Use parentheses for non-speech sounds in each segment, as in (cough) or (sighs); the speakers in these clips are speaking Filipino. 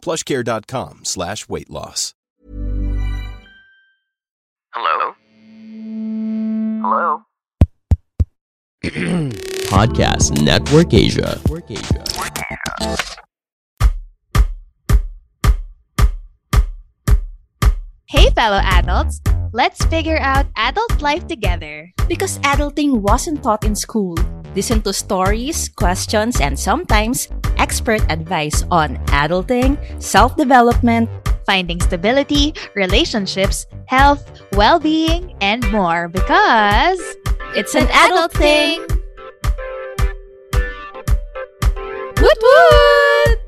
plushcare.com slash weight loss. Hello? Hello? (clears throat) Podcast Network Asia. Hey, fellow adults! Let's figure out adult life together. Because adulting wasn't taught in school. Listen to stories, questions, and sometimes expert advice on adulting, self development, Finding stability, relationships, health, well being, and more because it's an adult thing. Woot woot!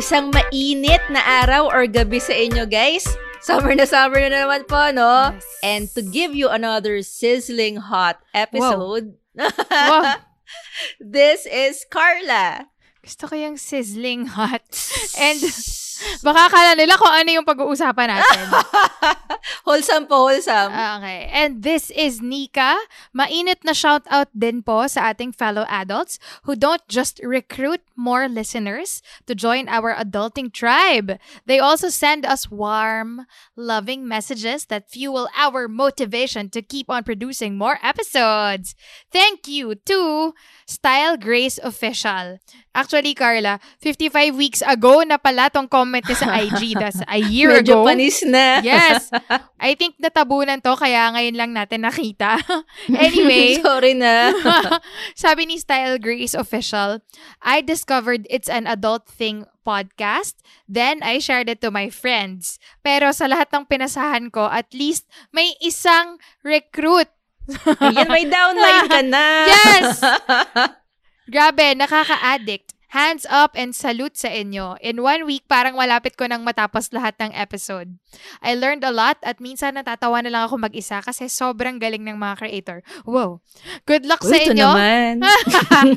Isang mainit na araw or gabi sa inyo, guys. Summer na summer na naman po, no? Yes. And to give you another sizzling hot episode, Wow. (laughs) this is Carla. Gusto ko yung sizzling hot. (laughs) And (laughs) baka akala nila kung ano yung pag-uusapan natin. (laughs) wholesome po, wholesome. Okay. And this is Nika. Mainit na shout out din po sa ating fellow adults who don't just recruit more listeners to join our adulting tribe. They also send us warm, loving messages that fuel our motivation to keep on producing more episodes. Thank you to Style Grace Official. Actually, Carla, 55 weeks ago na pala tong comment niya sa (laughs) IG. That's a year Medyo ago. panis na. Yes. I think natabunan to kaya ngayon lang natin nakita. (laughs) anyway, (laughs) Sorry na. sabi ni Style Grace Official, I discovered it's an adult thing podcast. Then, I shared it to my friends. Pero sa lahat ng pinasahan ko, at least may isang recruit. Yan, may downline ka na. Yes! Grabe, nakaka-addict. Hands up and salute sa inyo. In one week, parang malapit ko nang matapos lahat ng episode. I learned a lot at minsan natatawa na lang ako mag-isa kasi sobrang galing ng mga creator. Wow. Good luck sa Uy, ito inyo. naman.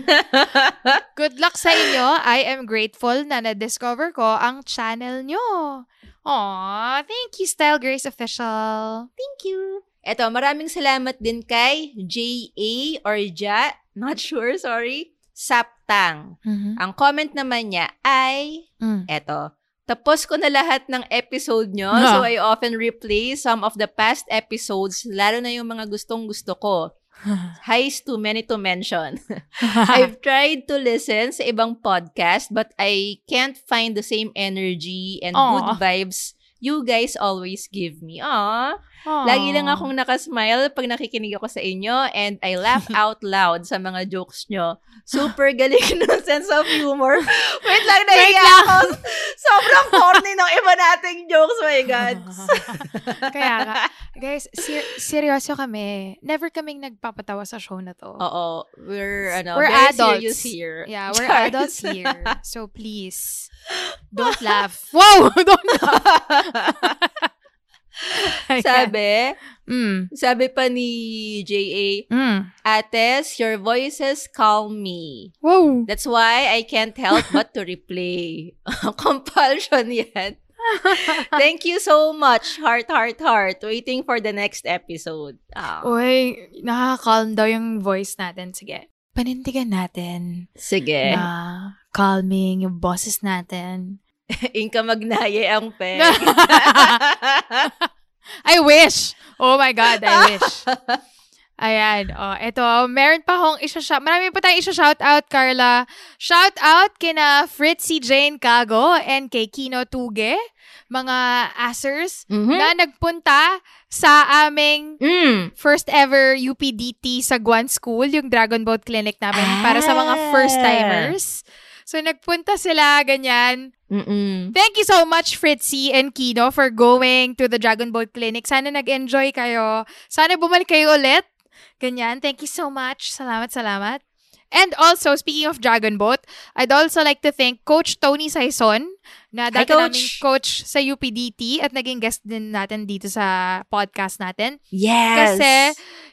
(laughs) Good luck sa inyo. I am grateful na na-discover ko ang channel nyo. Aw, thank you, Style Grace Official. Thank you. Eto, maraming salamat din kay J.A. or Ja, not sure, sorry, Saptang. Ang comment naman niya ay, Mm. eto, tapos ko na lahat ng episode nyo, Ah. so I often replay some of the past episodes, lalo na yung mga gustong gusto ko. (laughs) Highs too many to mention. (laughs) I've tried to listen sa ibang podcast, but I can't find the same energy and Aw. good vibes you guys always give me. Aww. Aw. Lagi lang akong nakasmile pag nakikinig ako sa inyo and I laugh (laughs) out loud sa mga jokes nyo. Super galing (laughs) ng sense of humor. (laughs) Wait lang, nahiya ako. Sobrang corny ng iba nating jokes. My God. Kaya nga. Guys, ser- seryoso kami. Never kaming nagpapatawa sa show na to. Oo. We're, ano, We're very adults. serious here. Yeah, we're Charis. adults here. So please, don't laugh. Wow! Don't laugh. Sabi, Mm. sabi pa ni J.A., Mm. Ates, your voices calm me. Wow! That's why I can't help but to replay. (laughs) Compulsion yan. (laughs) Thank you so much. Heart, heart, heart. Waiting for the next episode. Ah. Uy, nakaka-calm daw yung voice natin. Sige. Panindigan natin Sige. na calming yung boses natin. Inka magnaye ang pe. (laughs) I wish! Oh my God, I wish. Ayan. Oh, eto, meron pa akong isa-shout. Marami pa tayong isa-shout out, Carla. Shout out kina Fritzy Jane Cago and kay Kino Tuge, mga assers Mhm. na nagpunta sa aming Mm. first ever UPDT sa Guan School, yung Dragon Boat Clinic namin para sa mga Ah. first-timers. So, nagpunta sila, ganyan. Mm-mm. Thank you so much, Fritzy and Kino, for going to the Dragon Boat Clinic. Sana nag-enjoy kayo. Sana bumalik kayo ulit. Ganyan. Thank you so much. Salamat, salamat. And also, speaking of Dragon Boat, I'd also like to thank Coach Tony Saison na Hi, dati naming Coach. coach sa UPDT at naging guest din natin dito sa podcast natin. Yes. Kasi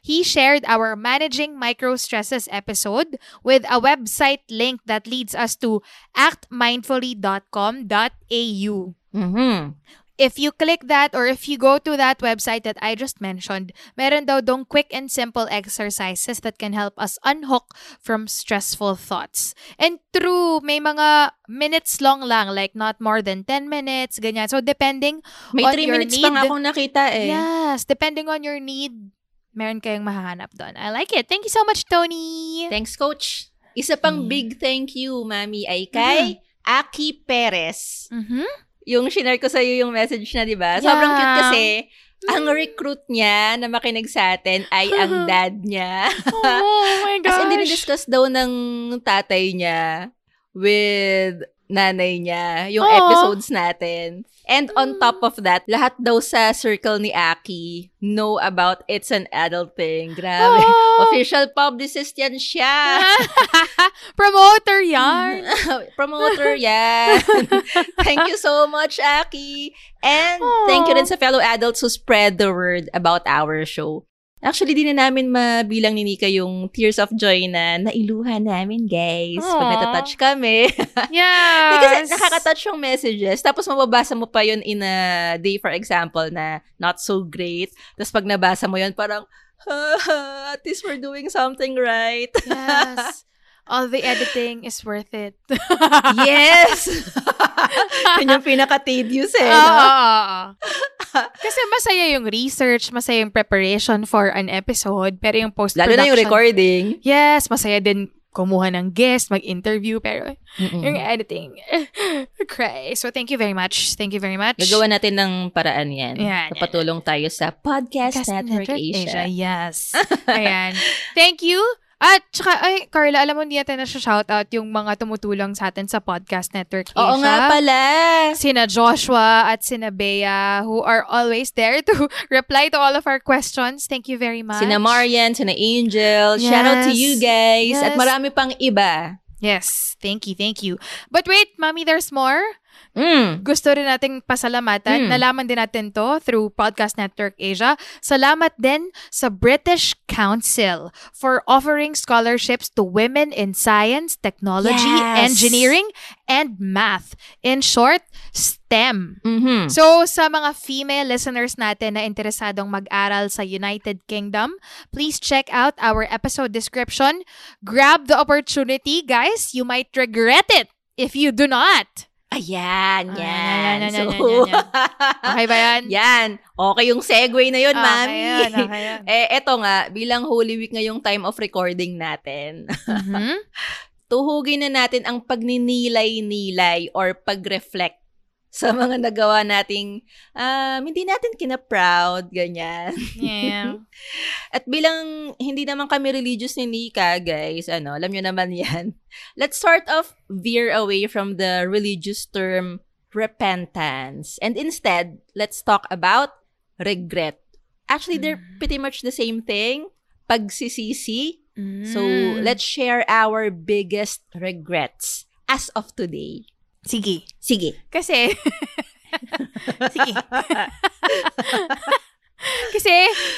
he shared our Managing Micro Stresses episode with a website link that leads us to actmindfully.com.au. Mhm. If you click that or if you go to that website that I just mentioned, meron daw dong quick and simple exercises that can help us unhook from stressful thoughts. And true, may mga minutes long lang, like not more than 10 minutes, ganyan. So, depending May on 3 your minutes pa nga need. akong nakita eh. Yes, depending on your need, meron kayong mahahanap doon. I like it. Thank you so much, Tony. Thanks, Coach. Isa pang Mm. big thank you, Mami, ay kay Aki Perez. Mhm. Yung shinare ko sa'yo yung message na, di ba? Sobrang Yeah. cute kasi. Ang recruit niya na makinig sa atin ay ang (laughs) dad niya. Oh my (laughs) As in, gosh. dinidiscuss daw ng tatay niya with nanay niya yung Aw. episodes natin. And on top of that, lahat daw sa circle ni Aki know about It's an Adult Thing. Grabe. Oh. Official publicist yan siya. Promoter (laughs) yarn. Promoter yan. (laughs) (laughs) thank you so much, Aki. And thank you rin sa fellow adults who spread the word about our show. Actually, di na namin mabilang ni Nika yung tears of joy na nailuhan namin, guys. Pag Aw. natatouch kami. (laughs) Yes. Kasi nakakatouch yung messages. Tapos mababasa mo pa yun in a day, for example, na not so great. Tapos pag nabasa mo yun, parang, "Ah, at least we're doing something right. Yes. (laughs) All the editing is worth it. yes! (laughs) yun yung pinaka-tedious eh, Oo, no? Kasi masaya yung research, masaya yung preparation for an episode, pero yung post-production... Lalo na yung recording. Yes, masaya din kumuha ng guest, mag-interview, pero Mm-mm. yung editing, (laughs) cray. So, thank you very much. Thank you very much. Gagawa natin ng paraan yan. Yan, Papatulong tayo sa Podcast, Podcast Network, Asia. Yes. (laughs) Ayan. Thank you. At saka, ay, Carla, alam mo, hindi natin na-shoutout yung mga tumutulong sa atin sa Podcast Network Asia. Oo nga pala. Sina Joshua at sina Bea who are always there to (laughs) reply to all of our questions. Thank you very much. Sina Marian, sina Angel. Shout out to Yes. you guys. At Yes. marami pang iba. Yes. Thank you, thank you. But wait, Mommy, there's more. Mm. Gusto rin nating pasalamatan. Mm. Nalaman din natin to through Podcast Network Asia. Salamat din sa British Council for offering scholarships to women in science, technology, Yes. engineering, and math. In short, STEM. Mhm. So, sa mga female listeners natin na interesadong mag-aral sa United Kingdom, please check out our episode description. Grab the opportunity, guys. You might regret it if you do not. Ayan, Ayan, yan. yan, yan, So, yan, yan, yan. Okay ba yan? (laughs) yan. Okay yung segue na yun, Okay mami. yan, okay yan. (laughs) eh, eto nga, bilang Holy Week ngayong time of recording natin, Mhm. (laughs) tuhugin na natin ang pagninilay-nilay or pag-reflect (laughs) sa mga nagawa nating um, hindi natin kina-proud, ganyan. Yeah. (laughs) At bilang hindi naman kami religious ni Nika, guys, ano, alam nyo naman yan. (laughs) Let's start off veer away from the religious term repentance. And instead, let's talk about regret. Actually, they're pretty much the same thing. Pagsisisi. So, Mm. let's share our biggest regrets as of today. Sige. Sige. Kasi, (laughs) sige. (laughs) Kasi,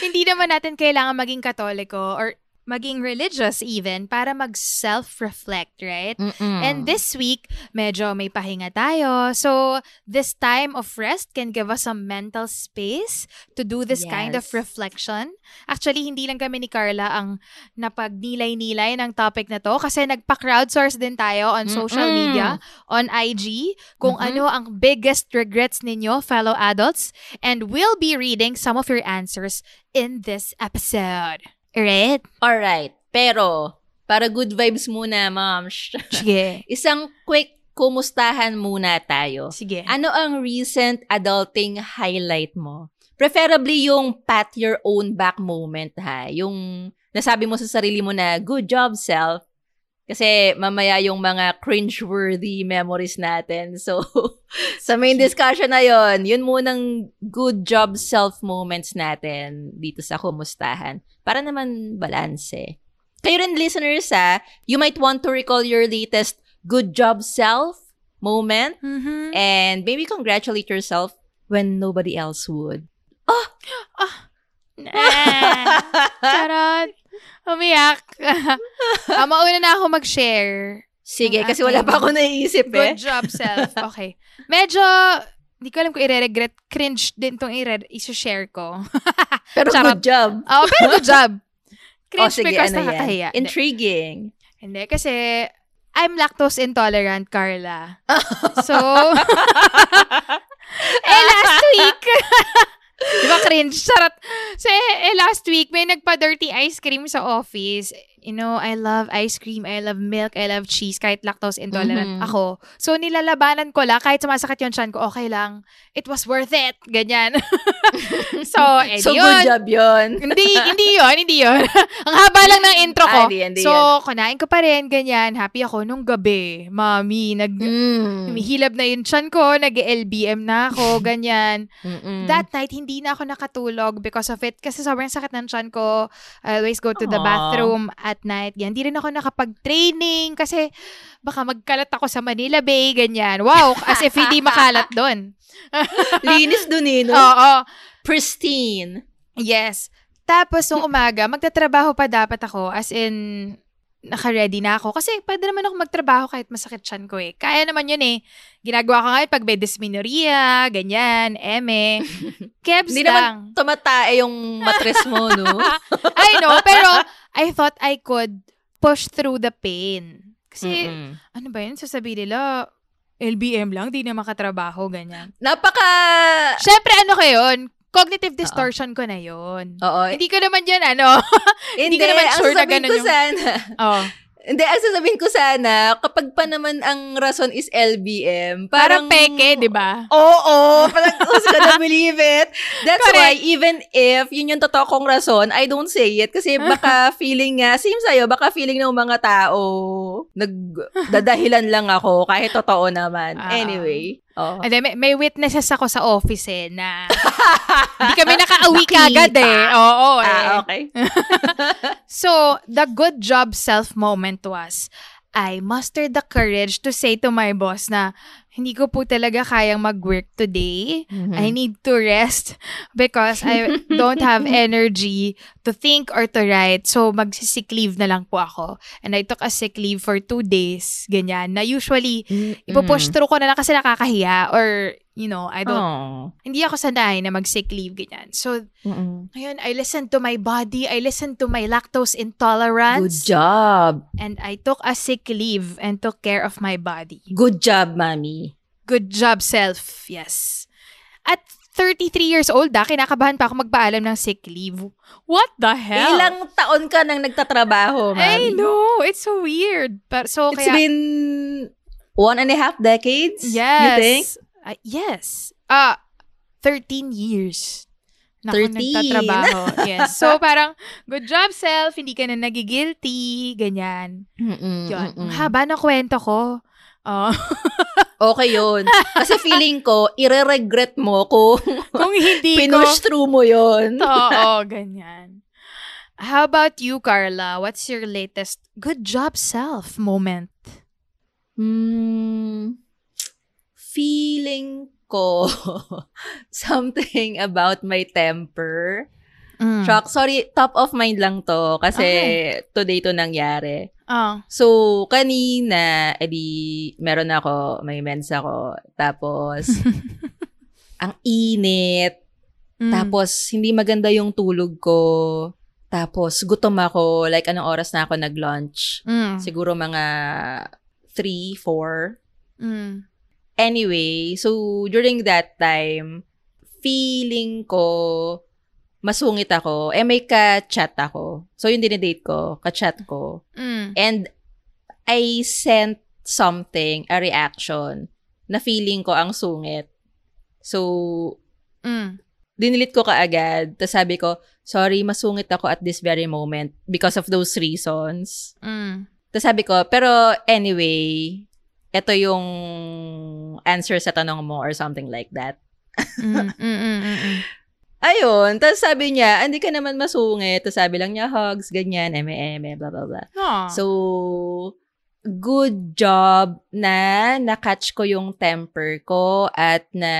hindi naman natin kailangan maging katoliko or maging religious even para mag-self-reflect, right? Mm-mm. And this week, medyo may pahinga tayo. So, this time of rest can give us some mental space to do this kind of Yes. reflection. Actually, hindi lang kami ni Carla ang napagnilay-nilay ng topic na to kasi nagpa-crowdsource din tayo on social Mm-mm. media, on IG, kung Mhm. ano ang biggest regrets ninyo, fellow adults. And we'll be reading some of your answers in this episode. Right? Alright. Pero, para good vibes muna, ma'am. Sige. (laughs) Isang quick kumustahan muna tayo. Sige. Ano ang recent adulting highlight mo? Preferably yung pat your own back moment ha. Yung nasabi mo sa sarili mo na good job self. Kasi mamaya yung mga cringe-worthy memories natin. (laughs) So, sa main discussion na yon, yun munang good job self moments natin dito sa kumustahan. Para naman balanse. Kayo rin listeners ha, you might want to recall your latest good job self moment. Mhm. And maybe congratulate yourself when nobody else would. Nah. (laughs) Charot. Umiyak. (laughs) ah, mauna na ako mag-share. Sige, kasi wala pa ako naiisip eh. Good job, self. (laughs) Okay. Medyo, hindi ko alam kung i-regret. Cringe din itong i-share ko. Pero Charot. good job. oh, pero good job. Cringe oh, sige, because ano nakakahiya. yan? Intriguing. Hindi, kasi I'm lactose intolerant, Carla. So, eh, last week, di ba cringe? Sarap. So, eh, last week, may nagpa-dirty ice cream sa office. You know, I love ice cream, I love milk, I love cheese, kahit lactose intolerant Mhm. ako. So, nilalabanan ko lang, kahit sumasakit yung chan ko, okay lang. It was worth it. Ganyan. (laughs) so, (laughs) eh, so, yun. good job yun. hindi, hindi yun, hindi yun. (laughs) Ang haba lang ng intro ko. Ah, hindi yan, hindi so, yan. kunain ko pa rin, ganyan. Happy ako nung gabi. Mami, nag... Mm. Humihilab na yung chan ko, nag-LBM na ako, ganyan. Mm-mm. That night, hindi na ako nakatulog because of it. Kasi sobrang sakit ng chan ko. I always go to the Aw. bathroom at night. Yan. Hindi rin ako nakapag-training kasi baka magkalat ako sa Manila Bay, ganyan. Wow, as if hindi (laughs) makalat doon. (laughs) Linis dun eh, no? Oo. Pristine. Yes. Tapos, nung umaga, magtatrabaho pa dapat ako. As in, naka-ready na ako. Kasi pwede naman ako magtrabaho kahit masakit chan ko eh. Kaya naman yun eh. Ginagawa ko ngayon pag may dysmenorrhea, ganyan, eme. (laughs) Kebs Hindi lang. naman tumatae yung matres mo, no? I know, pero I thought I could push through the pain. Kasi, Mm-mm. ano ba yun? Sasabihin nila, LBM lang, di na makatrabaho, ganyan. Napaka... Siyempre, ano ko yun? Cognitive distortion ko na yun. Oo. Hindi ko naman yun, ano. (laughs) Hindi, ko naman sure na ganun ko yung- sana, (laughs) oh. Hindi, ang sasabihin ko sana, kapag pa naman ang rason is LBM, Parang, parang... peke, di ba? Oo, parang who's gonna believe it? That's Correct. why, even if yun yung totoo kong rason, I don't say it. Kasi baka (laughs) feeling nga, same sa'yo, baka feeling ng mga tao, nagdadahilan lang ako, kahit totoo naman. Ah. Anyway. Oh. And then, may, may witnesses ako sa office eh, na (laughs) hindi kami nakauwi kagad eh. Oo, eh. Ah, okay. (laughs) So, the good job self moment was, I mustered the courage to say to my boss na, hindi ko po talaga kayang mag-work today. Mm-hmm. I need to rest (laughs) because I don't have (laughs) energy to think or to write. So, mag-sick leave na lang po ako. And I took a sick leave for two days. Ganyan. Na usually, ipo-push through ko na lang kasi nakakahiya or, you know, I don't, Oh. hindi ako sanay na mag-sick leave. Ganyan. So, Mm-mm. ngayon, I listened to my body. I listened to my lactose Good intolerance. job. And I took a sick leave and took care of my body. Good job, mami. Good job, self. Yes. At 33 years old, ah, kinakabahan pa ako magpaalam ng sick leave. What the hell? Ilang taon ka nang nagtatrabaho, I mami? know. It's so weird. But so, It's kaya, been one and a half decades, yes. you think? Uh, yes. Ah, 13 years. Na ako 13. nagtatrabaho. yes. So, (laughs) parang, good job, self. Hindi ka na nagigilty. Ganyan. Mm-mm, Yun. mm-mm. Haba ng kwento ko. Oh. (laughs) Okay yun. Kasi feeling ko, ire-regret mo kung (laughs) Kung hindi ko. pinush through mo yun. Oo, ganyan. How about you, Carla? What's your latest good job self moment? Hmm, feeling ko (laughs) something about my temper. Mm. Shock. Sorry, top of mind lang to kasi Okay. today to nangyari. Oh. So, kanina, edi, meron ako, may mens ako. Tapos, (laughs) ang init. Mm. Tapos, hindi maganda yung tulog ko. Tapos, gutom ako. Like, anong oras na ako nag-lunch? Mm. Siguro mga 3, 4. Mm. Anyway, so, during that time, feeling ko, masungit ako. Eh, may ka-chat ako. So, yung dinidate ko, ka-chat ko. Mm. And I sent something, a reaction, na feeling ko ang sungit. So, Mm. dinilit ko kaagad. Tapos sabi ko, sorry, masungit ako at this very moment because of those reasons. Mm. Tapos sabi ko, pero anyway, ito yung answer sa tanong mo or something like that. Mm. Mm. Mm. Mm. Mm. Ayun. Tapos sabi niya, hindi ka naman masungit. Tapos sabi lang niya, hugs, ganyan, eme, eme, blah, blah, blah. Aw. So, good job na na-catch ko yung temper ko at na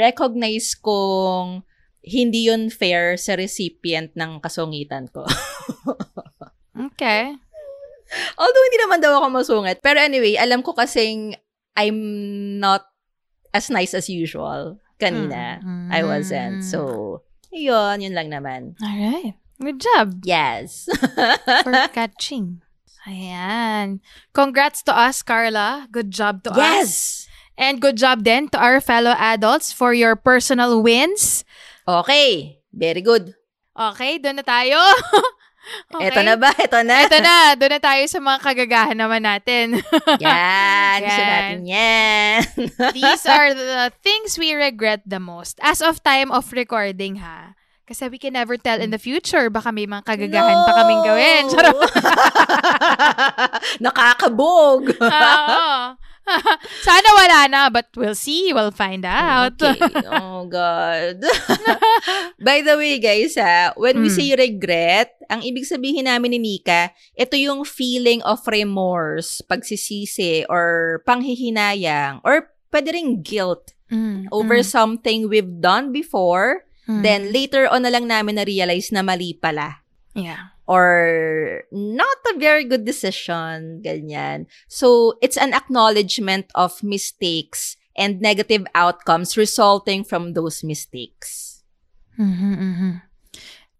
recognize kong hindi yun fair sa recipient ng kasungitan ko. (laughs) Okay. Although hindi naman daw ako masungit. Pero anyway, alam ko kasing I'm not as nice as usual kanina. Mm. I wasn't. So, yun, yun lang naman. Alright. Good job Yes. for (laughs) catching. Ayan. Congrats to us, Carla. Good job to us. yes! And good job then to our fellow adults for your personal wins. Okay. Very good. Okay, doon na tayo. (laughs) (laughs) okay. Eto na ba? Eto na? Ito na. Doon na tayo sa mga kagagahan naman natin. (laughs) Yan. Yan. natin yan. (laughs) These are the things we regret the most. As of time of recording, ha? Kasi we can never tell in the future. Baka may mga kagagahan pa kaming gawin. Nakakabog. Oo. (laughs) Sana wala na, but we'll see. We'll find out. Okay. (laughs) Oh, God. (laughs) By the way, guys, ha, when we Mm. say regret, ang ibig sabihin namin ni Nika, ito yung feeling of remorse, pagsisisi, or panghihinayang, or pwede ring guilt Mm, over mm, something we've done before, mm. then later on na lang namin na-realize na mali pala. yeah. Or not a very good decision, ganyan. So, it's an acknowledgement of mistakes and negative outcomes resulting from those mistakes. Mhm, mhm.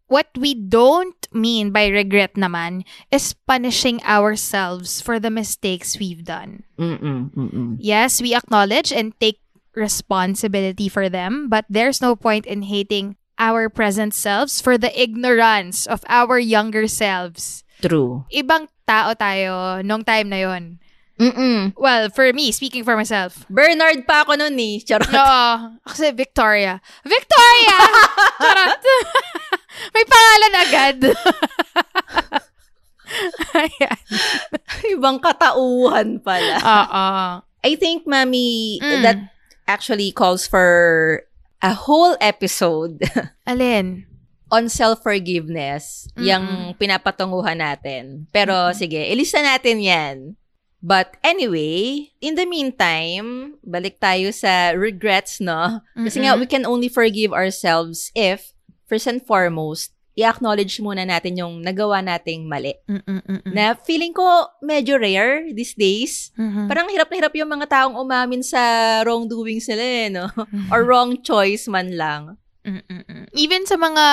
What we don't mean by regret naman is punishing ourselves for the mistakes we've done. Mm-mm, mm-mm. Yes, we acknowledge and take responsibility for them, but there's no point in hating our present selves for the ignorance of our younger selves. True. Ibang tao tayo nung time na yon. Mm-mm. Well, for me, speaking for myself. Bernard pa ako nun eh. Charot. Oo. Kasi Victoria. Victoria! (laughs) Charot. (laughs) May pangalan agad. (laughs) Ayan. Ibang katauhan pala. Oo. I think, Mami, Mm. that actually calls for a whole episode (laughs) Alin? on self-forgiveness, Mm-mm. yung pinapatunguhan natin. Pero sige, ilista natin yan. But anyway, in the meantime, balik tayo sa regrets, no? Kasi nga, Mm-mm. we can only forgive ourselves if, first and foremost, i-acknowledge muna natin yung nagawa nating mali. Mm-mm-mm-mm. Na feeling ko medyo rare these days. Mhm. Parang hirap na hirap yung mga taong umamin sa wrongdoings nila, eh, no? Mhm. Or wrong choice man lang. Mm-mm-mm. Even sa mga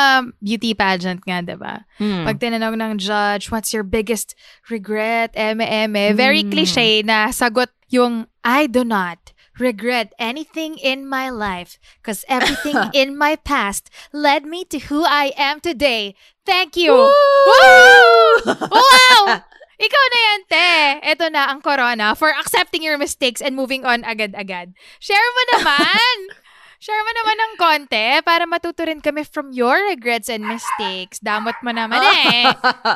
beauty pageant nga, diba? Hmm. Pag tinanong ng judge, what's your biggest regret, eme-eme, very Mm. cliche na sagot yung, I do not regret anything in my life because everything (laughs) in my past led me to who I am today. Thank you. Woo! wow! (laughs) Ikaw na yan, te. Ito na ang corona for accepting your mistakes and moving on agad-agad. Share mo naman! (laughs) Share mo naman ng konti para matuto rin kami from your regrets and mistakes. Damot mo naman eh.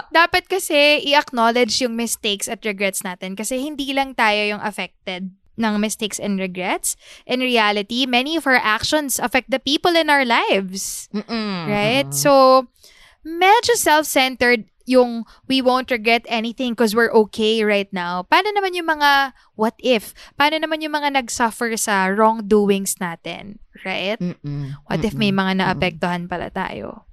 Dapat kasi i-acknowledge yung mistakes at regrets natin kasi hindi lang tayo yung affected ng mistakes and regrets. In reality, many of our actions affect the people in our lives. Mm-mm. Right? So, medyo self-centered yung we won't regret anything because we're okay right now. Paano naman yung mga what if? Paano naman yung mga nag-suffer sa wrongdoings natin? Right? Mm-mm. What if may mga naapektuhan pala tayo?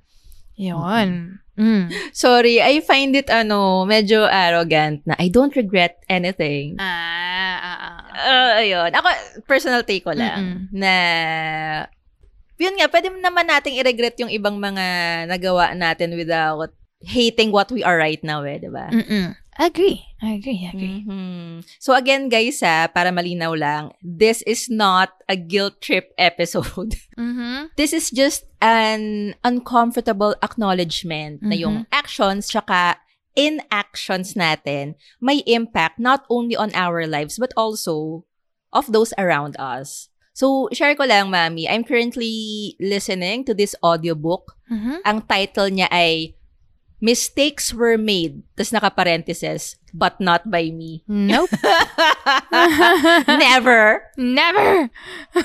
Yun. Mm. (laughs) Sorry, I find it ano, medyo arrogant na I don't regret anything. Ah, ah, ah. Uh, ayun. Ako, personal take ko lang Mm-mm. na yun nga, pwede naman nating i-regret yung ibang mga nagawa natin without hating what we are right now eh, di ba? Mm-mm. Agree. I agree. I agree. Mhm. So again guys ha, para malinaw lang, this is not a guilt trip (laughs) episode. Mm-hmm. This is just an uncomfortable acknowledgement na Mhm. yung actions tsaka inactions natin may impact not only on our lives but also of those around us. So, share ko lang, Mami. I'm currently listening to this audiobook. Mm-hmm. Ang title niya ay Mistakes Were Made. Tapos naka-parenthesis, but not by me. Nope. (laughs) Never. Never.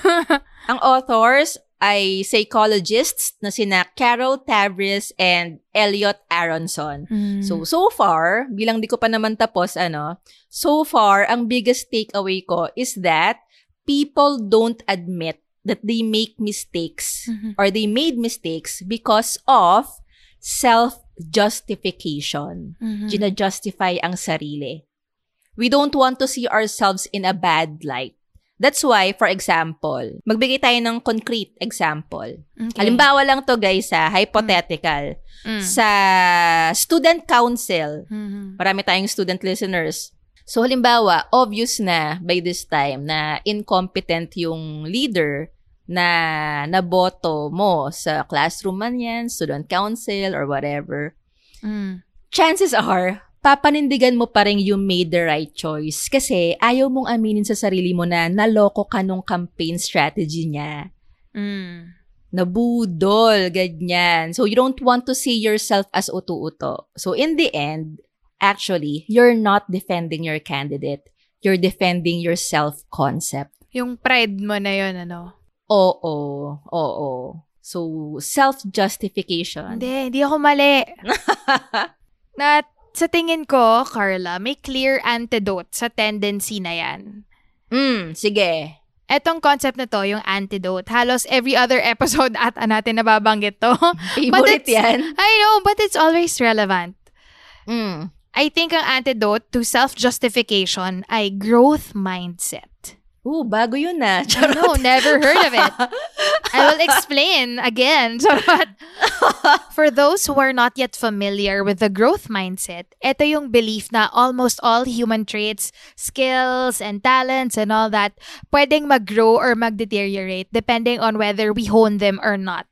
(laughs) Ang authors, ay psychologists na sina Carol Tavris and Elliot Aronson. Mm. So, so far, bilang di ko pa naman tapos, ano, so far, ang biggest takeaway ko is that people don't admit that they make mistakes Mhm. or they made mistakes because of self-justification. Mhm. Gina-justify ang sarili. We don't want to see ourselves in a bad light. That's why, for example, magbigay tayo ng concrete example. Okay. Halimbawa lang to guys ha, hypothetical. Mm. Sa student council, Mhm. marami tayong student listeners. So halimbawa, obvious na by this time na incompetent yung leader na naboto mo sa classroom man yan, student council, or whatever. Mm. Chances are, papanindigan mo pa rin you made the right choice kasi ayaw mong aminin sa sarili mo na naloko ka nung campaign strategy niya. Mm. nabudol, ganyan. So, you don't want to see yourself as uto-uto. So, in the end, actually, you're not defending your candidate. You're defending your self-concept. Yung pride mo na yun, ano? Oo, oo. So, self-justification. Hindi, hindi ako mali. (laughs) na sa tingin ko, Carla, may clear antidote sa tendency na yan. Mm, sige. Etong concept na to, yung antidote, halos every other episode ata (laughs) natin nababanggit to. Favorite yan. I know, but it's always relevant. Mm. I think ang antidote to self-justification ay growth mindset. Ooh, bago yun na. I know, never heard of it. (laughs) I will explain again. (laughs) Charot. For those who are not yet familiar with the growth mindset, ito yung belief na almost all human traits, skills, and talents and all that pwedeng mag-grow or mag-deteriorate depending on whether we hone them or not.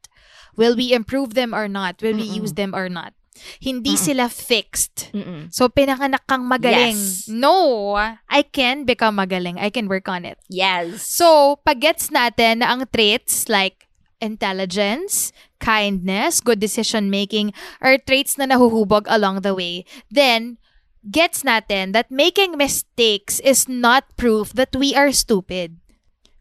Will we improve them or not? Will we use them or not? Hindi sila fixed. Mm-mm. So, pinanganak kang magaling. Yes. No! I can become magaling. I can work on it. Yes. So, pag-gets natin na ang traits like intelligence, kindness, good decision making are traits na nahuhubog along the way, then gets natin that making mistakes is not proof that we are stupid.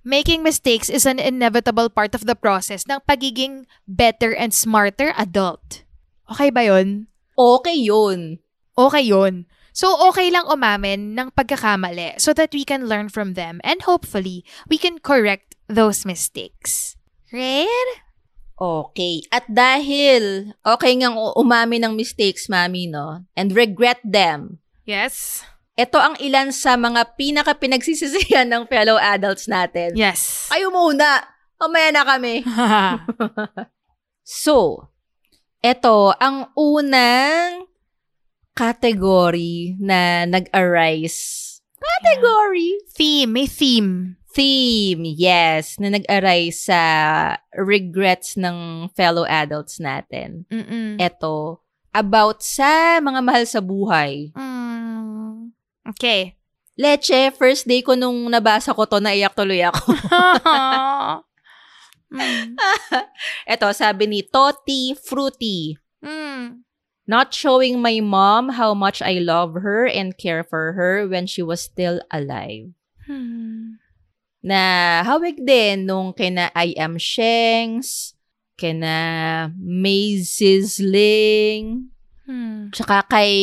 Making mistakes is an inevitable part of the process ng pagiging better and smarter adult. Okay ba yun? okay yun. Okay yun. So, okay lang umamin ng pagkakamali so that we can learn from them and hopefully, we can correct those mistakes. Right? Okay. At dahil okay ngang u- umamin ng mistakes, mami, no? And regret them. Yes. Ito ang ilan sa mga pinaka-pinagsisisihan ng fellow adults natin. Yes. Kayo muna. Mamaya na kami. (laughs) So, ito ang unang category na nag-arise. Category? theme. May theme. Theme, yes, na nag-arise sa regrets ng fellow adults natin. Mm-mm. Ito, about sa mga mahal sa buhay. Mm. Okay. Leche, first day ko nung nabasa ko to, naiyak tuloy ako. (laughs) (laughs) mm. (laughs) Ito, sabi ni Toti Fruity. Mm. Not showing my mom how much I love her and care for her when she was still alive. Hmm. Na hawig din nung kina I am Shengs, kina May Sizzling, Hmm. tsaka kay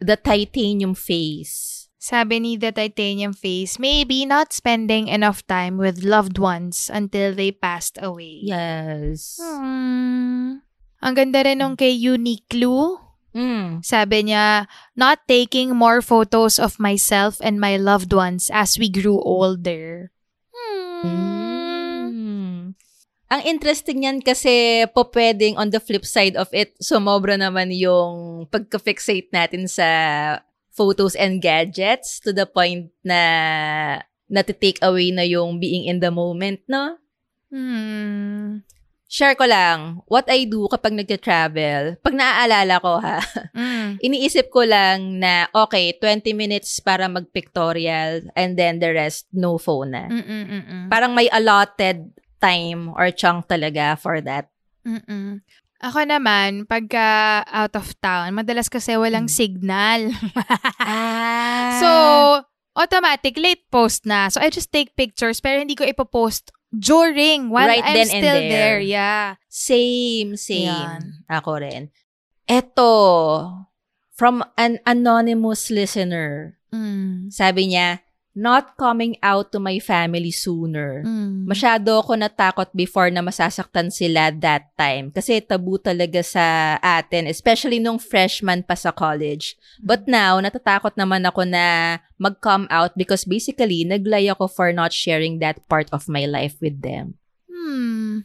The Titanium Face. Sabi ni The Titanium Face, maybe not spending enough time with loved ones until they passed away. Yes. Hmm. Ang ganda rin nung kay Uniqlo. Mm. Sabi niya, not taking more photos of myself and my loved ones as we grew older. Hmm. Mm. Ang interesting yan kasi po pwedeng on the flip side of it, sumobra naman yung pagka-fixate natin sa photos and gadgets to the point na nati-take away na yung being in the moment, no? Hmm. Share ko lang, what I do kapag nagka-travel, pag naaalala ko ha, Mm. (laughs) iniisip ko lang na, okay, 20 minutes para mag-pictorial and then the rest, no phone na. Mm-mm-mm. Parang may allotted time or chunk talaga for that. Mm-mm. Ako naman, pagka out of town, madalas kasi walang Mm. signal. Ah. so, automatic, late post na. So, I just take pictures pero hindi ko ipopost during while Right I'm then and still there. there. Yeah. Same, same. Yan. Ako rin. Eto, from an anonymous listener. Mm. Sabi niya, not coming out to my family sooner. Mm. Masyado ako natakot before na masasaktan sila that time. Kasi tabu talaga sa atin, especially nung freshman pa sa college. But now, natatakot naman ako na mag-come out because basically, naglay ako for not sharing that part of my life with them. Hmm.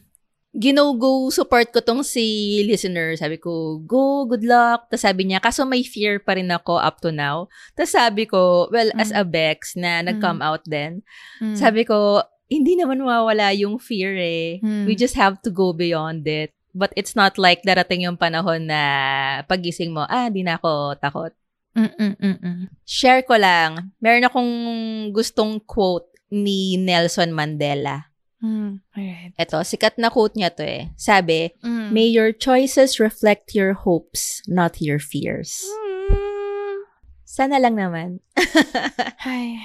Gino-go support ko tong si listener. Sabi ko, go, good luck. Tapos sabi niya, kaso may fear pa rin ako up to now. Tapos sabi ko, well, as Mm. a Bex na nag-come out din, Mm. sabi ko, hindi naman mawawala yung fear eh. Hmm. We just have to go beyond it. But it's not like darating yung panahon na pagising mo, ah, di na ako takot. Mm-mm-mm-mm. Share ko lang, meron akong gustong quote ni Nelson Mandela. Mm. Alright. Eto, sikat na quote niya to eh. Sabi, Mm. May your choices reflect your hopes, not your fears. Mm. Sana lang naman. (laughs) Ay.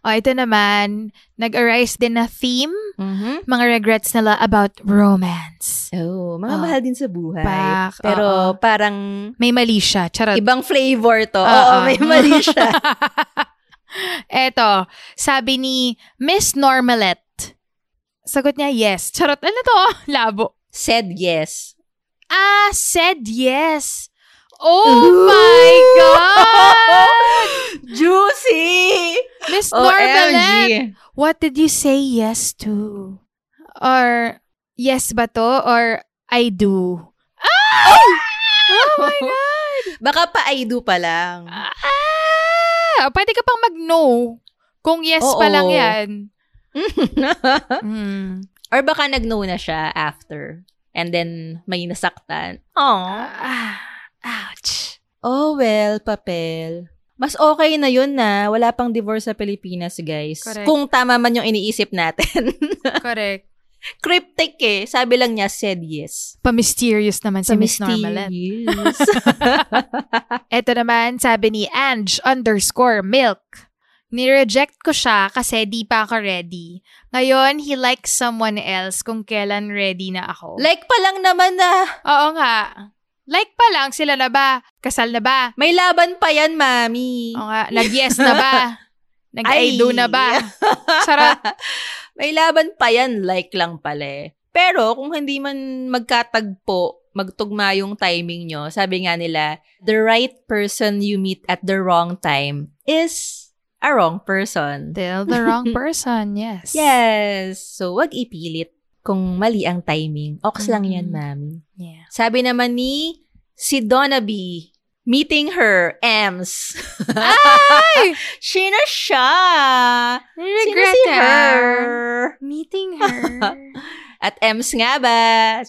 O, ito naman, nag-arise din na theme, Mhm. mga regrets nila about romance. Oh, mga Oh, mahal din sa buhay. back, Pero oo. parang May mali siya. Charot. ibang flavor to. Oo. Oo, may mali siya. (laughs) Eto, sabi ni Miss Normalette. Sagot niya, yes. Charot, ano to? (laughs) Labo. Said yes. Ah, said yes. Oh my God! (laughs) Juicy! Miss OMG. Normalette, what did you say yes to? Or, yes ba to? Or, I do? Ah! Oh my (laughs) God! Baka pa I do pa lang. Ah! Pwede ka pang mag-no. Kung yes pa Oo. lang yan. Hmm. (laughs) Or baka nag-know na siya after. And then, may nasaktan. Aww. Ah, ouch. Oh, well, papel. Mas okay na yun na wala pang divorce sa Pilipinas, guys. Correct. Kung tama man yung iniisip natin. (laughs) Correct. Cryptic eh. Sabi lang niya, said yes. Pa-mysterious naman si Miss mysterious. Ito (laughs) naman, sabi ni Ange underscore milk. Nireject ko siya kasi di pa ako ready. Ngayon, he likes someone else kung kailan ready na ako. like pa lang naman na. Oo nga. Like pa lang, sila na ba? Kasal na ba? May laban pa yan, mami. Oo nga, nag-yes na ba? (laughs) Nag-I do na ba? Sarap. (laughs) May laban pa yan, like lang pala eh. Pero kung hindi man magkatagpo, magtugma yung timing nyo, sabi nga nila, the right person you meet at the wrong time is a wrong person. Still the wrong (laughs) person, yes. Yes. So, wag ipilit kung mali ang timing. Ox lang yan, Mhm. mami. Yeah. Sabi naman ni si Donna B, meeting her, Ems. Ay! (laughs) Sino siya? Regret Sino si her. Meeting her. (laughs) At Ems nga ba?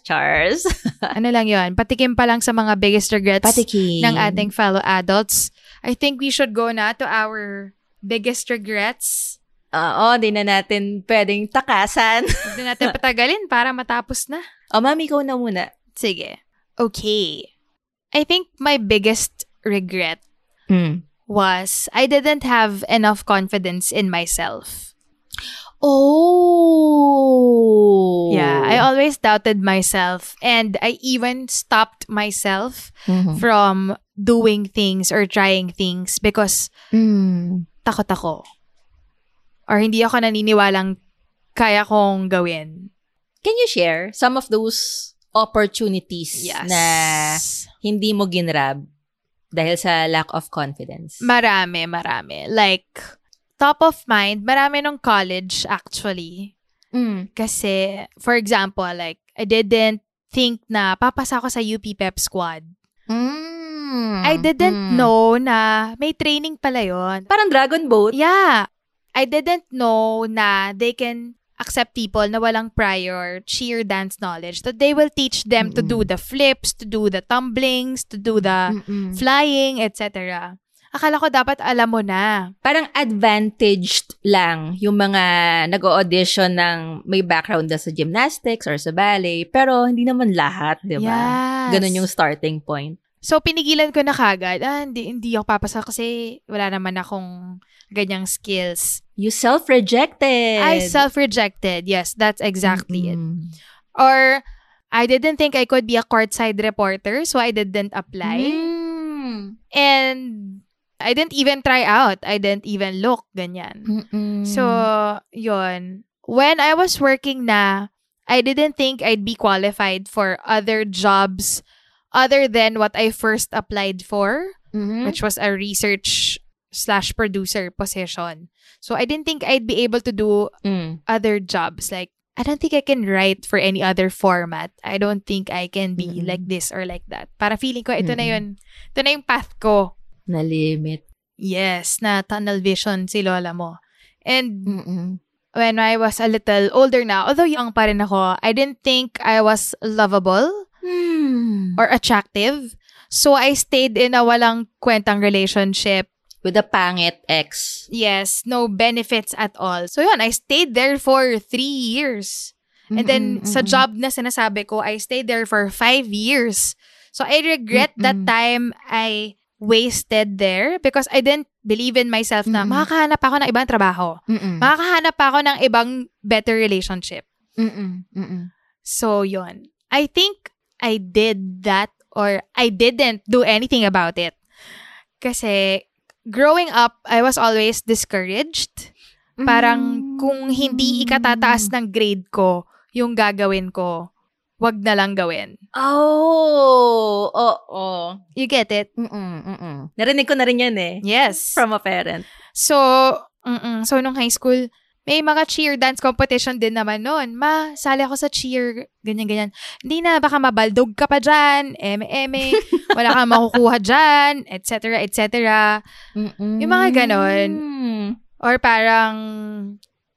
Charles? ano lang yon patikim pa lang sa mga biggest regrets Patikin. ng ating fellow adults. I think we should go na to our biggest regrets. Oo, di na natin pwedeng takasan. Na natin (laughs) patagalin para matapos na. o, mami, ikaw na muna. Sige. Okay. I think my biggest regret Mm. was I didn't have enough confidence in myself. Oh. Yeah, I always doubted myself and I even stopped myself Mhm. from doing things or trying things because Mm. Takot ako. Or hindi ako naniniwalang kaya kong gawin. Can you share some of those opportunities Yes. na hindi mo ginrab dahil sa lack of confidence? Marami, marami. Like, top of mind, marami nung college actually. Mm. Kasi, for example, like, I didn't think na papasa ako sa UP Pep Squad. Mm. I didn't Mm. know na may training pala yon. Parang Dragon Boat. Yeah. I didn't know na they can accept people na walang prior cheer dance knowledge. That they will teach them to do the flips, to do the tumblings, to do the Mm-mm. flying, etc. Akala ko dapat alam mo na. Parang advantaged lang yung mga nag-audition ng may background na sa gymnastics or sa ballet. Pero hindi naman lahat, di ba? Yes. Ganun yung starting point. So, pinigilan ko na kagad, ah, hindi, hindi ako papasa kasi wala naman akong ganyang skills. You self-rejected. I self-rejected. Yes, that's exactly it. Mm-mm. Or, I didn't think I could be a courtside reporter, so I didn't apply. Mm. And I didn't even try out. I didn't even look, ganyan. Mm-mm. So, yon. When I was working na, I didn't think I'd be qualified for other jobs other than what I first applied for, Mhm. which was a research slash producer position. So, I didn't think I'd be able to do Mm. other jobs. Like, I don't think I can write for any other format. I don't think I can be Mm-mm. like this or like that. Para feeling ko, ito na Mm-mm. yun. Ito na yung path ko. Na limit. Yes, na tunnel vision si lola mo. And Mm-mm. when I was a little older na, although young pa rin ako, I didn't think I was lovable Hmm. or attractive. So I stayed in a walang kwentang relationship. With a pangit ex. Yes, no benefits at all. So yun, I stayed there for three years. And then Mm-mm, sa job na sinasabi ko, I stayed there for five years. So I regret that Mm-mm. time I wasted there because I didn't believe in myself na Mm-mm. makakahanap ako ng ibang trabaho. Mm-mm. Makakahanap ako ng ibang better relationship. Mm-mm. Mm-mm. So, yon. I think I did that or I didn't do anything about it. Kasi, growing up, I was always discouraged. Parang kung hindi ikatataas ng grade ko, yung gagawin ko, wag na lang gawin. Oh, oo. Oh, You get it? Mm-mm, mm-mm. Narinig ko na rin yan eh. Yes. From a parent. So, mm so nung high school, may mga cheer dance competition din naman noon. Ma, sali ako sa cheer, ganyan-ganyan. Hindi na, baka mabaldog ka pa dyan, eme-eme, (laughs) wala kang makukuha dyan, etc., etc. Yung mga ganon. Or parang,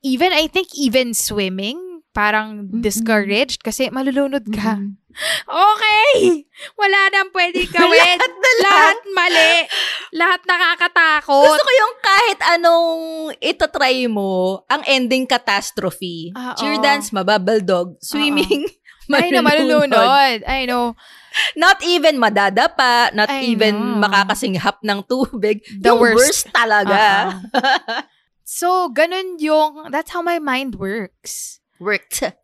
even, I think even swimming, parang discouraged kasi malulunod ka. Mm-mm. Okay! Wala nang pwede (laughs) gawin. Lahat na lahat. Lahat mali. Lahat nakakatakot. Gusto ko yung kahit anong itatry mo, ang ending catastrophe. Ah, Cheer oo. dance, mababaldog. Swimming, (laughs) Ay, na malulunod. I know. Not even madadapa, not I even know. makakasinghap ng tubig. The yung worst. worst, talaga. (laughs) So, ganun yung, that's how my mind works. Worked.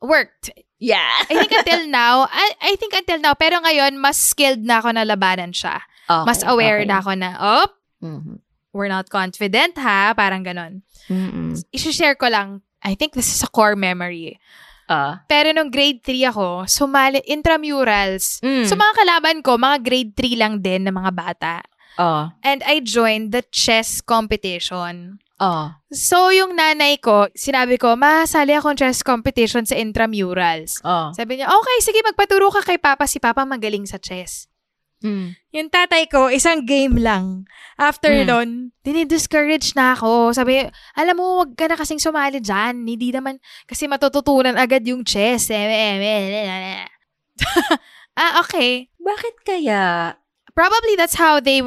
Worked. Yeah. I think until (laughs) now, I, I think until now, pero ngayon, mas skilled na ako na labanan siya. Mas aware na ako na, oh, Mhm. we're not confident ha, parang ganun. Mm-mm. I-share ko lang, I think this is a core memory. Ah. Pero nung grade 3 ako, sumali, intramurals. Mm. So, mga kalaban ko, mga grade 3 lang din na mga bata. Ah. And I joined the chess competition. Ah. So, yung nanay ko, sinabi ko, masali akong chess competition sa intramurals. Ah. Sabi niya, okay, sige, magpaturo ka kay Papa. Si Papa magaling sa chess. Mm. Yung tatay ko, isang game lang. After Mm. nun, dinidiscourage na ako. Sabi, alam mo, wag ka na kasing sumali dyan. Hindi naman, kasi matututunan agad yung chess. (laughs) ah, okay. Bakit kaya? Probably that's how they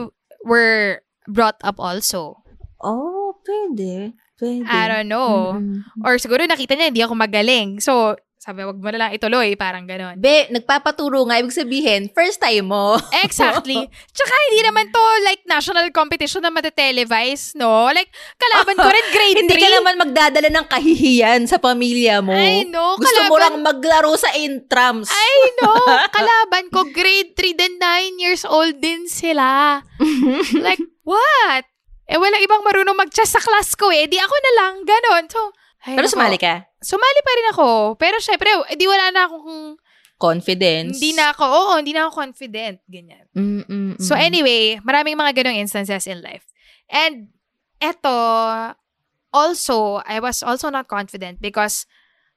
were brought up also. Oh, pwede. Pwede. I don't know. Mm-mm. Or siguro nakita niya, hindi ako magaling. So, sabi, wag mo na lang ituloy. Parang ganon. Be, nagpapaturo nga. Ibig sabihin, first time mo. (laughs) Exactly. (laughs) Tsaka hindi naman to like national competition na matetelevise, no? Like, kalaban ko rin grade 3. (laughs) Hindi ka naman magdadala ng kahihiyan sa pamilya mo. I know, Gusto mo kalaban- lang maglaro sa intrams. I know. Kalaban ko, grade 3 din, 9 years old din sila. like, what? Eh, walang ibang marunong mag-chess sa class ko eh. Di ako na lang, ganon. So, ay, Pero nako. sumali ka. Sumali pa rin ako. Pero syempre, eh, di wala na akong, Confidence. hindi na ako, oo, hindi na ako confident. Ganyan. Mm-mm-mm. So anyway, maraming mga ganong instances in life. And eto, also, I was also not confident because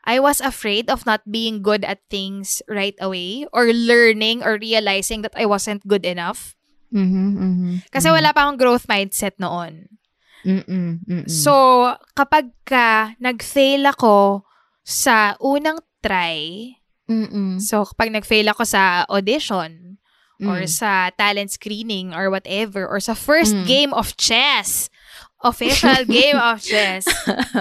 I was afraid of not being good at things right away or learning or realizing that I wasn't good enough. Mhm, mhm, Kasi mhm. wala pa akong growth mindset noon. Mm-mm, mm-mm. So, kapag ka nag-fail ako sa unang try, Mm-mm. so kapag nag-fail ako sa audition, or Mm. sa talent screening or whatever or sa first Mm. game of chess official (laughs) game of chess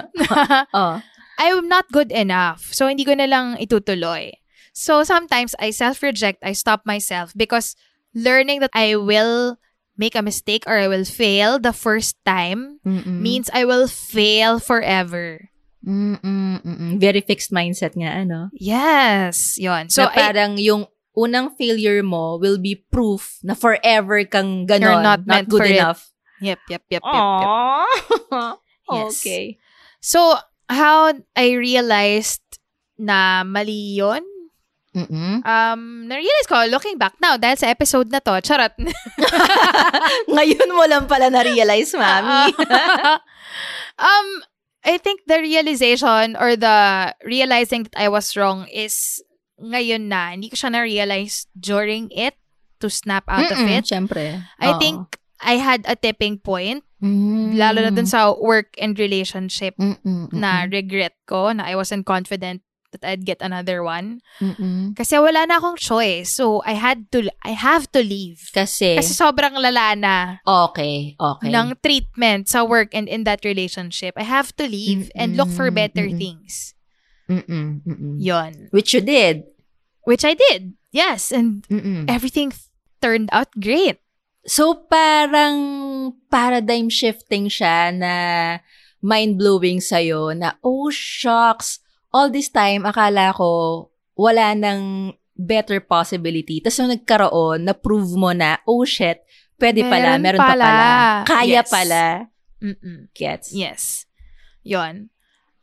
(laughs) Oh. I'm not good enough so hindi ko na lang itutuloy so sometimes I self-reject I stop myself because learning that I will make a mistake or I will fail the first time Mm-mm. means I will fail forever. Mm-mm, mm-mm. Very fixed mindset nga, ano? Yes, yon. So, na I, parang yung unang failure mo will be proof na forever kang ganon. You're not meant good for it. enough. yep, yep, yep, yep, yep. (laughs) Yes. Okay. So, how I realized na mali yun, Mm-mm. um, na-realize ko, looking back now, dahil sa episode na to, charot. (laughs) Ngayon mo lang pala na-realize, mami. (laughs) um, I think the realization or the realizing that I was wrong is ngayon na. Hindi ko siya na-realize during it to snap out of Mm-mm, it. Syempre. I Oo. think I had a tipping point, Mm. lalo na dun sa work and relationship Mm-mm, na regret ko, na I wasn't confident that I'd get another one. mm-mm. Kasi wala na akong choice. So, I had to, I have to leave. Kasi, Kasi sobrang lala na okay, okay. ng treatment sa work and in that relationship. I have to leave and look for Mm-mm, better mm-mm. things. Mm-mm, mm-mm. Yon. Which you did. Which I did. Yes. And Mm-mm. everything th- turned out great. So, parang paradigm shifting siya na mind-blowing sa'yo na, oh, shucks, all this time, akala ko wala nang better possibility. Tapos nung nagkaroon, na-prove mo na, oh, shit, pwede pala, Meron meron pa pala. pala. Kaya Yes. pala. Mm-mm. Gets? Yes. Yon.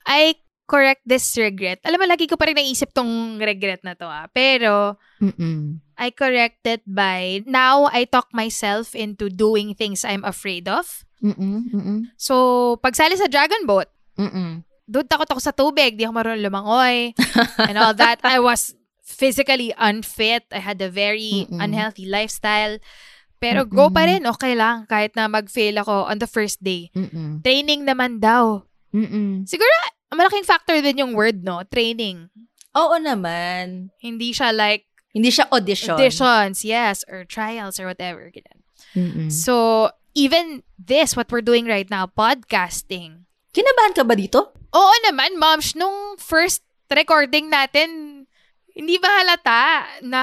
I correct this regret. Alam mo, lagi ko pa rin naisip tong regret na to ah. Pero, Mm-mm. I correct it by, now I talk myself into doing things I'm afraid of. Mm-mm. Mm-mm. So, pagsali sa Dragon Boat, Mm-mm. Doon takot ako sa tubig. Di ako marunong lumangoy. (laughs) and all that. I was physically unfit. I had a very Mm-mm. unhealthy lifestyle. Pero go pa rin. Okay lang. Kahit na mag-fail ako on the first day. Mm-mm. Training naman daw. Mm-mm. Siguro, malaking factor din yung word, no? Training. Oo naman. Hindi siya like Hindi siya audition. auditions, yes, or trials or whatever. Ganun. Mm-mm. So, even this, what we're doing right now, podcasting. Kinabahan ka ba dito? Oo naman, moms, nung first recording natin, hindi ba halata na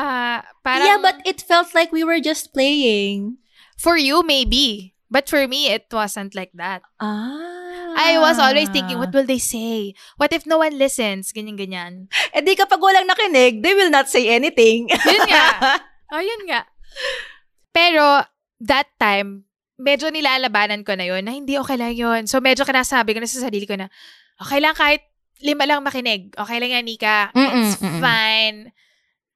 parang... yeah, but it felt like we were just playing. For you, maybe. But for me, it wasn't like that. Ah. I was always thinking, what will they say? What if no one listens? Ganyan-ganyan. Eh di kapag walang nakinig, they will not say anything. Yun nga. (laughs) Ayun nga. Pero, that time, medyo nilalabanan ko na yun na hindi okay lang yun. So, medyo kinasabi ko na sa sarili ko na, okay lang kahit lima lang makinig. Okay lang yan, Nika. Mm-mm, It's mm-mm. fine.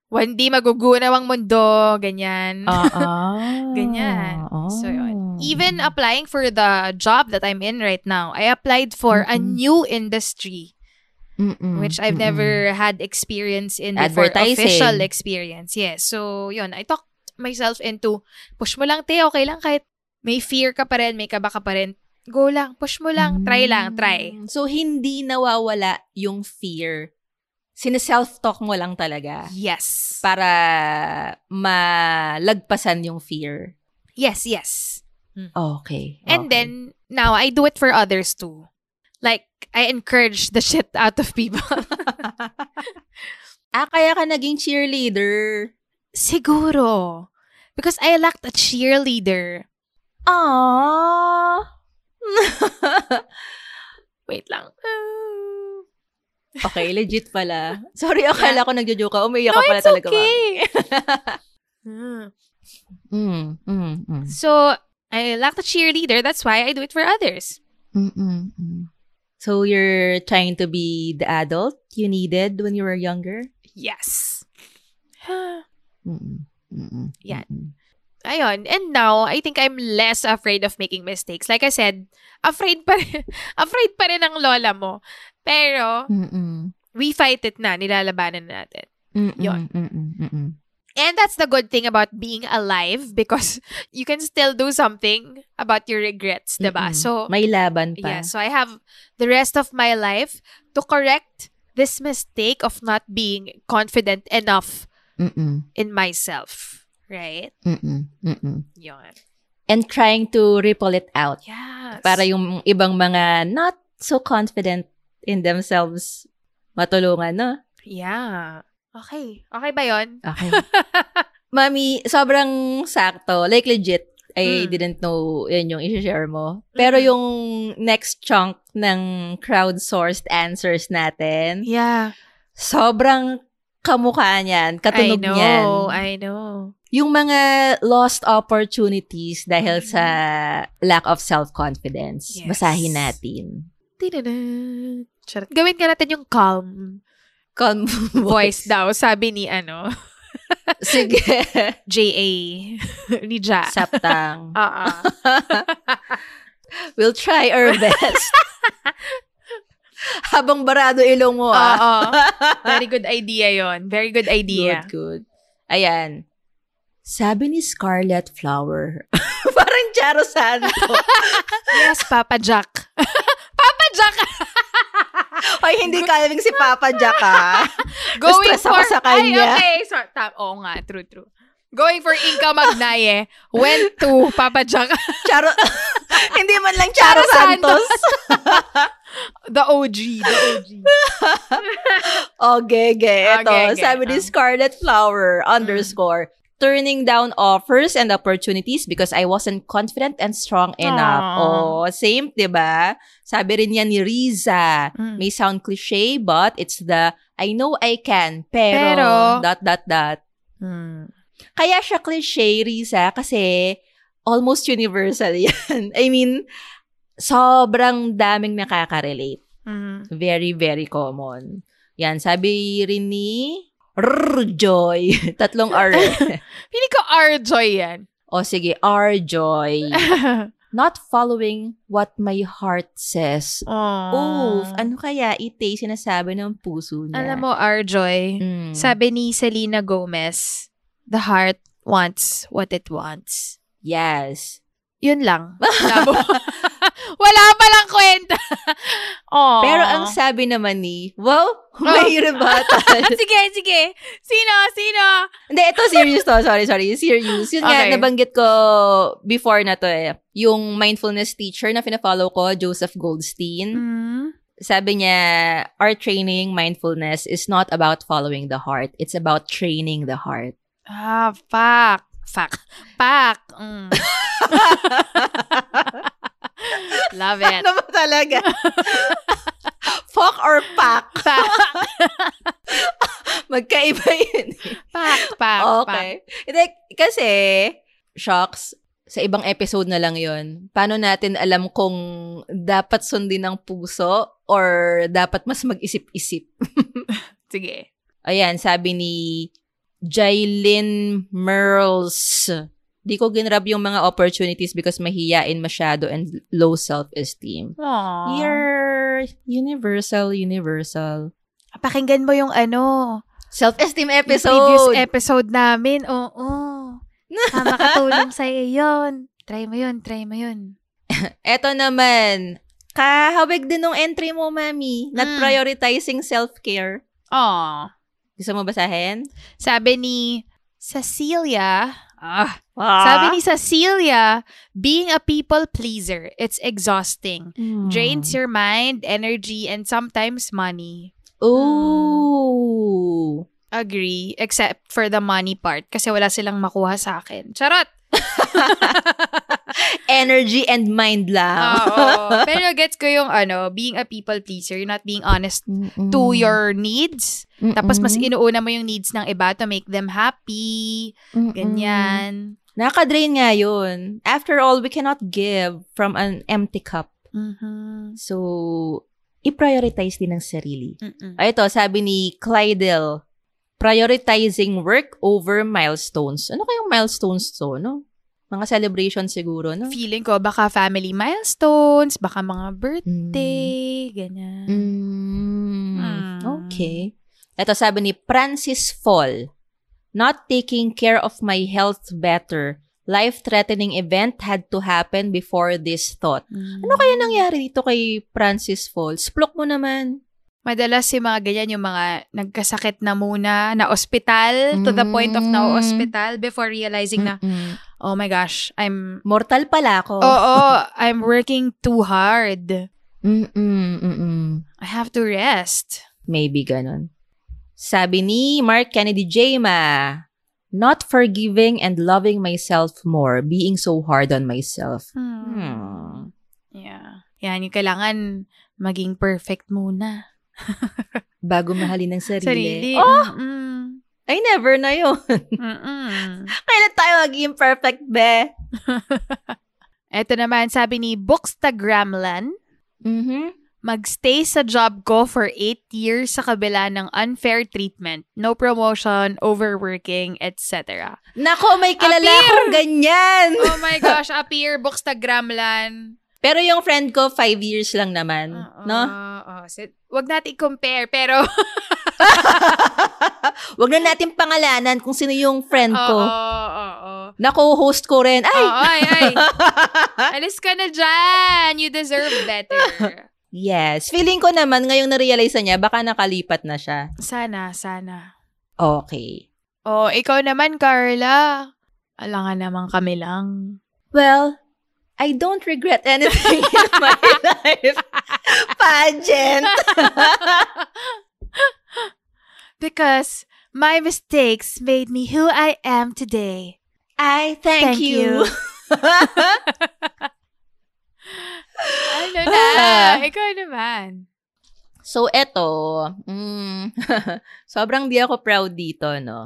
Hindi magugunaw ang mundo. Ganyan. Oo. (laughs) Ganyan. Oh. So, yun. Even applying for the job that I'm in right now, I applied for a Mm-mm. new industry, Mm-mm, which I've mm-mm. never had experience in before. Official experience. Yes. So, yun. I talked myself into, push mo lang, te, okay lang kahit may fear ka pa rin, may kaba ka pa rin. Go lang, push mo lang, try lang, try. Mm. So, hindi nawawala yung fear. Sine-self-talk mo lang talaga Yes. para malagpasan yung fear. Yes, yes. Okay. And okay. then, now, I do it for others too. Like, I encourage the shit out of people. (laughs) ah, kaya ka naging cheerleader. Siguro. Because I lacked a cheerleader. Aww. (laughs) Wait lang. okay, legit pala. (laughs) Sorry, akala ko nagjo-joke ka. Umiiyak no, ka pala it's okay. (laughs) Mm, mm, mm. so, I lacked a cheerleader. That's why I do it for others. Mm, mm, mm. So, you're trying to be the adult you needed when you were younger? Yes. (sighs) Mm, mm, mm, Yan. Ayun. And now, I think I'm less afraid of making mistakes. Like I said, afraid pa rin, (laughs) afraid pa rin ang lola mo. Pero, mm, mm. we fight it na. Nilalabanan na natin. Mm, Yun. mm, mm, mm, mm. And that's the good thing about being alive (laughs) because you can still do something about your regrets, diba? Mm-mm. So, may laban pa. yeah, so I have the rest of my life to correct this mistake of not being confident enough Mm-mm. in myself. Right? Mm-mm. Mm-mm. Yun. And trying to ripple it out. Yes. Para yung ibang mga not so confident in themselves matulungan, no? Yeah. Okay. Okay ba yon? Okay. (laughs) Mami, sobrang sakto. Like, legit. I Mm. didn't know yun yung i-share mo. Pero yung next chunk ng crowdsourced answers natin, Yeah. sobrang kamukha niyan, I katunog know. niyan. I know. Yung mga lost opportunities dahil sa lack of self-confidence. Yes. Basahin natin. Charot. Gawin ka natin yung calm Calm (laughs) voice daw, sabi ni ano, (laughs) Sige. (laughs) J.A. ni Ja. Saptang. Oo. We'll try our best. (laughs) Habang barado ilong mo, Oo. ah. (laughs) Very good idea yon. Very good idea. Good, good. Ayan. Sabi ni Scarlet Flower. (laughs) Parang Charo Santo. Yes, Papa Jack. Papa Jack! Ay, hindi kalabing si Papa Jack, ah. Going Na-stress ako for... sa kanya. Ay, okay. So, ta- Oo nga, true, true. Going for Inka Magnaye went to Papa Jack. Charo, hindi man lang Charo Charo Santos. The OG, the OG. (laughs) oh, gege. Oh, Ito, gege. sabi ni Ah. Scarlet Flower underscore, turning down offers and opportunities because I wasn't confident and strong enough. Aw. Oh, same, 'di ba? Sabi rin yan ni Riza. Mm. May sound cliche, but it's the I know I can, pero, Pero- dot, dot, dot. Hmm. Kaya siya cliche, Riza, kasi almost universal (laughs) yan. I mean, sobrang daming nakaka-relate. Hmm. Very, very common. Yan, sabi rin ni R-Joy. (laughs) Tatlong R. (laughs) Pili ko R-Joy yan. o sige, R-Joy. (laughs) Not following what my heart says. oh. Oof, ano kaya ite sinasabi ng puso niya? Alam mo, R-Joy, Mm. sabi ni Selena Gomez, the heart wants what it wants. yes. Yun lang. Labo. Wala palang kwenta. (laughs) oh. Pero ang sabi naman ni, wow, (laughs) may rebuttal. (laughs) sige, sige. Sino? Sino? Hindi, ito serious to. Sorry, sorry. Serious. Yun nga, Okay. nabanggit ko before na to eh. Yung mindfulness teacher na fina-follow ko, Joseph Goldstein. Mm. Sabi niya, our training, mindfulness, is not about following the heart. It's about training the heart. Ah, fuck. Fuck. Fuck. Mm. Love it. Ano ba talaga? (laughs) Fuck or pack? Fuck. (laughs) Magkaiba yun. eh. Fuck. Fuck. Okay. Hindi, kasi, shocks, sa ibang episode na lang yon paano natin alam kung dapat sundin ng puso or dapat mas mag-isip-isip? (laughs) Sige. Ayan, sabi ni Jailin Merles. Di ko ginrab yung mga opportunities because mahiyain masyado and low self-esteem. Aww. You're universal, universal. Pakinggan mo yung ano, Self-esteem yung episode. previous episode namin. Oo. (laughs) Ah, makatulong sa'yo yun. Try mo yun, try mo yun. (laughs) Eto naman, kahawig din nung entry mo, mami. Not Mm. prioritizing self-care. Aww. Gusto mo basahin? Sabi ni Cecilia, ah, Ah. sabi ni Cecilia, being a people pleaser, it's exhausting. Hmm. Drains your mind, energy, and sometimes money. Ooh. Agree, except for the money part kasi wala silang makuha sa akin. Charot! (laughs) Energy and mind lang. Oo. Pero gets ko yung ano, being a people pleaser, you're not being honest to your needs. Tapos mas inuuna mo yung needs ng iba to make them happy. Ganyan. Nakaka-drain nga yun. After all, we cannot give from an empty cup. Mhm. So, i-prioritize din ang sarili. Mm-mm. Ah, Ito, sabi ni Clydel, prioritizing work over milestones. Ano kayong milestones to, no? Mga celebration siguro, no? Feeling ko baka family milestones, baka mga Mm. birthday, ganyan. Mm. Mm. Okay. Ito sabi ni Francis Fall, not taking care of my health better. Life-threatening event had to happen before this thought. Ano kaya nangyari dito kay Francis Fall? Splok mo naman. Madalas yung mga ganyan, yung mga nagkasakit na muna, na ospital, to the point of na Mm. ospital before realizing na, Mm-mm. oh my gosh, I'm, Mortal pala ako. oo, I'm working too hard. Mm-mm, mm-mm. I have to rest. Maybe ganun. Sabi ni Mark Kennedy Jema, Not forgiving and loving myself more, being so hard on myself. Hmm. Hmm. Yeah. Yan, yung kailangan maging perfect muna. Bago mahalin ng sarili. Sarili. Oh, Mm-mm. I never na yun. Kailan tayo maging perfect, be? (laughs) Ito naman, sabi ni Bookstagramlan, Mm-hmm. magstay sa job ko for 8 years sa kabila ng unfair treatment, no promotion, overworking, etc. Nako, may kilala Appear! akong ganyan. Oh my (laughs) gosh, appear, Bookstagramlan. Pero yung friend ko, five years lang naman. Oo, no? Oo. Wag natin i-compare, pero... (laughs) Wag na natin pangalanan kung sino yung friend ko. Oo, oo, oo. Nako, host ko rin. Ay! Oo, ay, ay. (laughs) Alis ka na dyan. You deserve better. yes. Feeling ko naman, ngayong na-realize na niya, baka nakalipat na siya. Sana, sana. Okay. Oh, ikaw naman, Carla. Alangan naman kami lang. Well, I don't regret anything (laughs) in my life. Pageant. (laughs) Because my mistakes made me who I am today. I thank, Thank you. (laughs) Ano na? ikaw naman. so, eto, mm, sobrang di ako proud dito, no?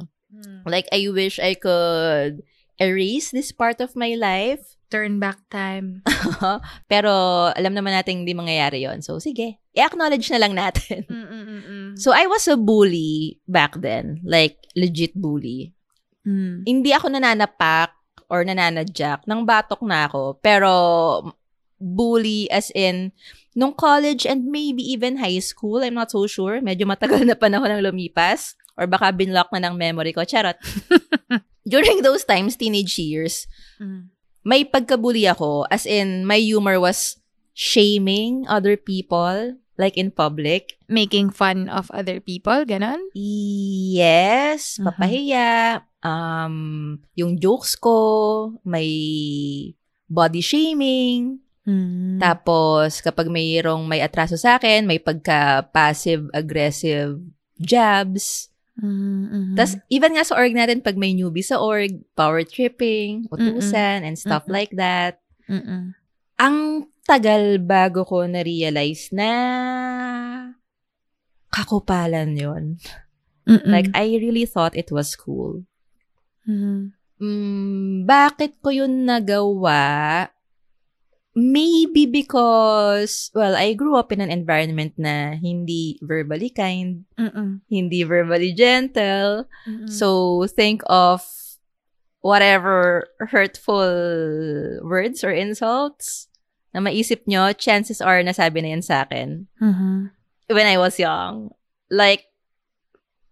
Like, I wish I could erase this part of my life. Turn back time. (laughs) Pero, alam naman natin hindi mangyayari yon So, sige. I-acknowledge na lang natin. Mm-mm-mm. So, I was a bully back then. Like, legit bully. Mm. Hindi ako nananapak or nananadyak. Nang batok na ako. Pero, bully as in, nung college and maybe even high school, I'm not so sure. Medyo matagal na panahon ang lumipas. Or baka binlock na ng memory ko. Charot. (laughs) During (laughs) those times, teenage years, Mm. may pagkabully ako. As in, my humor was shaming other people, like in public. Making fun of other people, ganon? Yes, Mhm. papahiya. Um, yung jokes ko, may body shaming. Mm. Tapos, kapag mayroong may atraso sa akin, may pagka-passive-aggressive jabs. Mm-mm. Tapos, even nga sa org natin, pag may newbie sa org, power tripping, utusan, and stuff Mm-mm. like that. Mm-mm. Ang tagal bago ko na-realize na kakupalan yon Mm-mm. Like, I really thought it was cool. Mhm. Mm, bakit ko yun nagawa? Maybe because, well, I grew up in an environment na hindi verbally kind, Mm-mm. hindi verbally gentle. Mm-mm. So, think of whatever hurtful words or insults na maisip nyo, chances are nasabi na yan sa akin Mhm. when I was young. Like,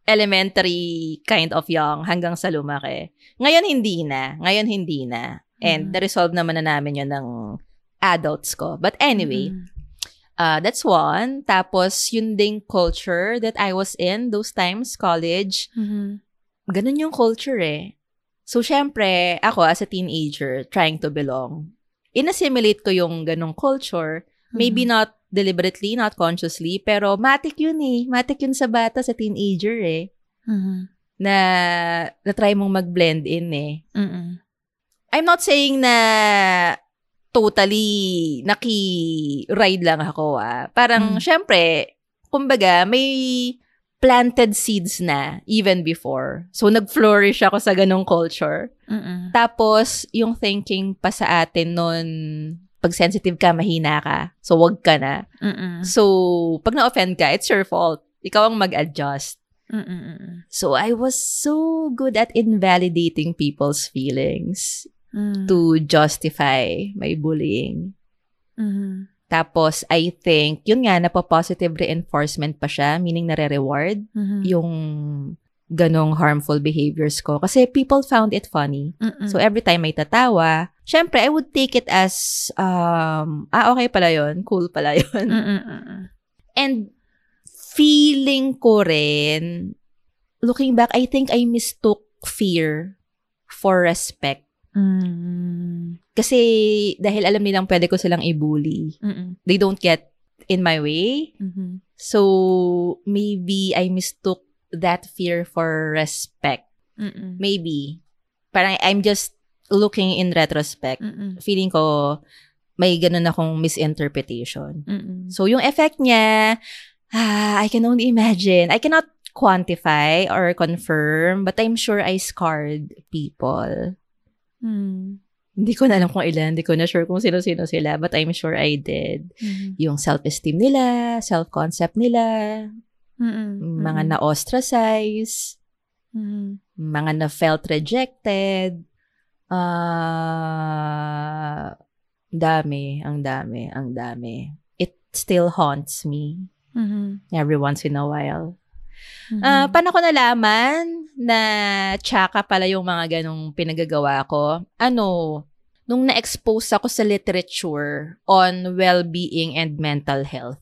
elementary kind of young hanggang sa lumaki. Ngayon, hindi na. Ngayon, hindi na. And Mhm. na-resolve naman na namin yun ng adults ko. But anyway, Mm-mm. uh, that's one. Tapos, yun ding culture that I was in those times, college, Mhm. ganun yung culture eh. So, syempre, ako as a teenager, trying to belong, inassimilate ko yung ganung culture. Maybe Mhm. not deliberately, not consciously, pero matik yun eh. Matik yun sa bata, sa teenager eh. Mhm. Na, na-try mong mag-blend in eh. Mm-mm. I'm not saying na totally naki-ride lang ako ah. Parang, Mm. syempre, kumbaga, may planted seeds na even before. So, nag-flourish ako sa ganong culture. Mm-mm. Tapos, yung thinking pa sa atin nun, pag sensitive ka, mahina ka. So, wag ka na. Mm-mm. So, pag na-offend ka, it's your fault. Ikaw ang mag-adjust. Mm-mm. So, I was so good at invalidating people's feelings Mm. to justify my bullying. Mhm. Tapos, I think, yun nga, napo-positive reinforcement pa siya, meaning nare-reward Mhm. yung ganong harmful behaviors ko. Kasi people found it funny. Mm-mm. So, every time may tatawa, syempre, I would take it as, um, ah, okay pala yun. Cool pala yun. Mm-mm. And, feeling ko rin, looking back, I think I mistook fear for respect. Mm. Kasi, dahil alam nilang pwede ko silang i-bully, Mm-mm. they don't get in my way. Mhm. So, maybe I mistook that fear for respect. Mm-mm. Maybe. Parang I'm just looking in retrospect. Mm-mm. Feeling ko may ganun akong misinterpretation. Mm-mm. So, yung effect niya, ah, I can only imagine. I cannot quantify or confirm, but I'm sure I scarred people. Mm. Hindi ko na alam kung ilan, hindi ko na sure kung sino-sino sila, but I'm sure I did. Mhm. Yung self-esteem nila, self-concept nila, Mm-mm. mga na-ostracize, Mhm. mga na-felt rejected, ah, dami, ang dami, ang dami. It still haunts me Mhm. every once in a while. Ah, paano ko nalaman na tsaka pala yung mga ganong pinagagawa ko? Ano, nung na-expose ako sa literature on well-being and mental health.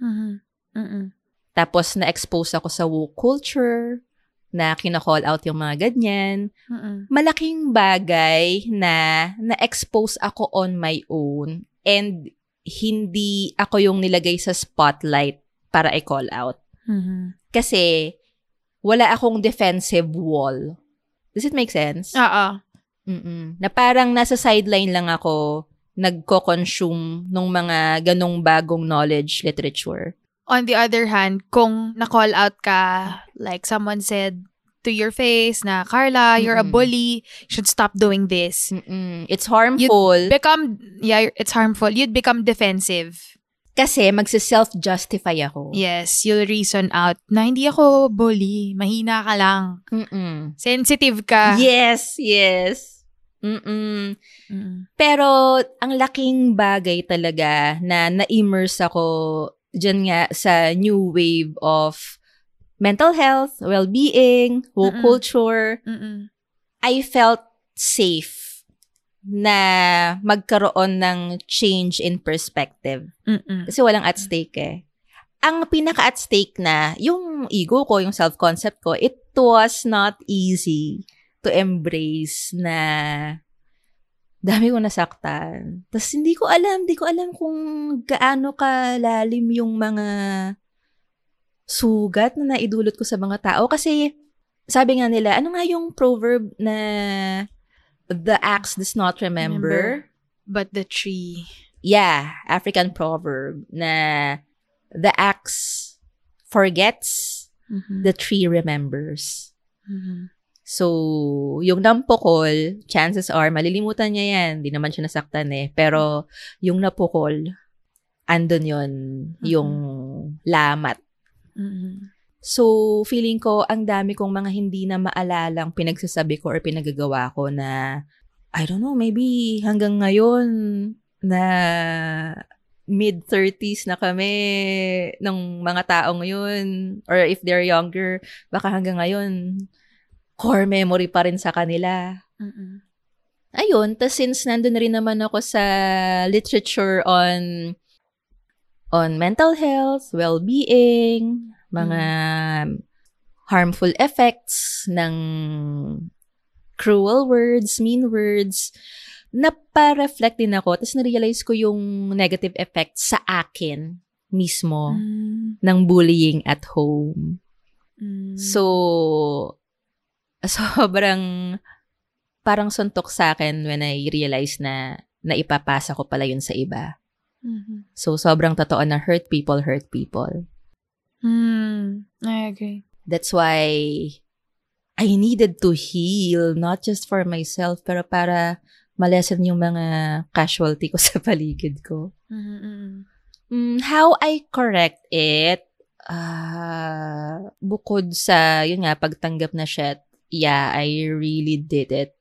Mhm. Mm-mm. Tapos na-expose ako sa woke culture, na kina-call out yung mga ganyan. Mm-mm. Malaking bagay na na-expose ako on my own and hindi ako yung nilagay sa spotlight para i-call out. Mhm. Kasi wala akong defensive wall. Does it make sense? Oo. Mm-mm. Na parang nasa sideline lang ako nagko-consume ng mga ganong bagong knowledge literature. On the other hand, kung na-call out ka, like someone said to your face na, Carla, you're a Mm-mm. bully, you should stop doing this. Mm-mm. It's harmful Become, yeah, it's harmful. You'd become defensive. Kasi magsi-self-justify ako. Yes, you'll reason out na hindi ako bully, mahina ka lang. Mm-mm. Sensitive ka. Yes, yes. Mm-mm. Mm. Pero ang laking bagay talaga na na-immerse ako dyan nga sa new wave of mental health, well-being, woke Mm-mm. culture. Mm-mm. I felt safe na magkaroon ng change in perspective. Mm-mm. Kasi walang at stake eh. Ang pinaka at stake na, yung ego ko, yung self-concept ko, it was not easy to embrace na dami ko nasaktan. Tapos hindi ko alam, hindi ko alam kung gaano kalalim yung mga sugat na naidulot ko sa mga tao. Kasi sabi nga nila, ano nga yung proverb na the axe does not remember? But the tree. Yeah, African proverb na the axe forgets, Mhm. the tree remembers. Mhm. So, yung nampukol, chances are, malilimutan niya yan. Hindi naman siya nasaktan eh. Pero, yung napukol, andun yon yung lamat. Mhm. So, feeling ko, ang dami kong mga hindi na maalalang pinagsasabi ko or pinagagawa ko na, I don't know, maybe hanggang ngayon na mid-30s na kami ng mga tao ngayon or if they're younger, baka hanggang ngayon core memory pa rin sa kanila. Mhm. Ayun, tas since nandun rin naman ako sa literature on on mental health, well-being, mga harmful effects ng cruel words, mean words, napa-reflect din ako. Tapos na-realize ko yung negative effects sa akin mismo Mm. ng bullying at home. Mm. So, (laughs) sobrang parang suntok sa akin when I realize na naipapasa ko pala yun sa iba. Mhm. So, sobrang totoo na hurt people, hurt people. Mm. I agree. That's why I needed to heal, not just for myself, pero para malesen yung mga casualty ko (laughs) sa paligid ko. Mhm, mhm. Mm, how I correct it, ah, bukod sa, yun nga, pagtanggap na shit, yeah, I really did it.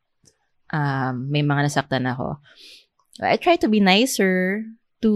Um, may mga nasaktan ako. I try to be nicer to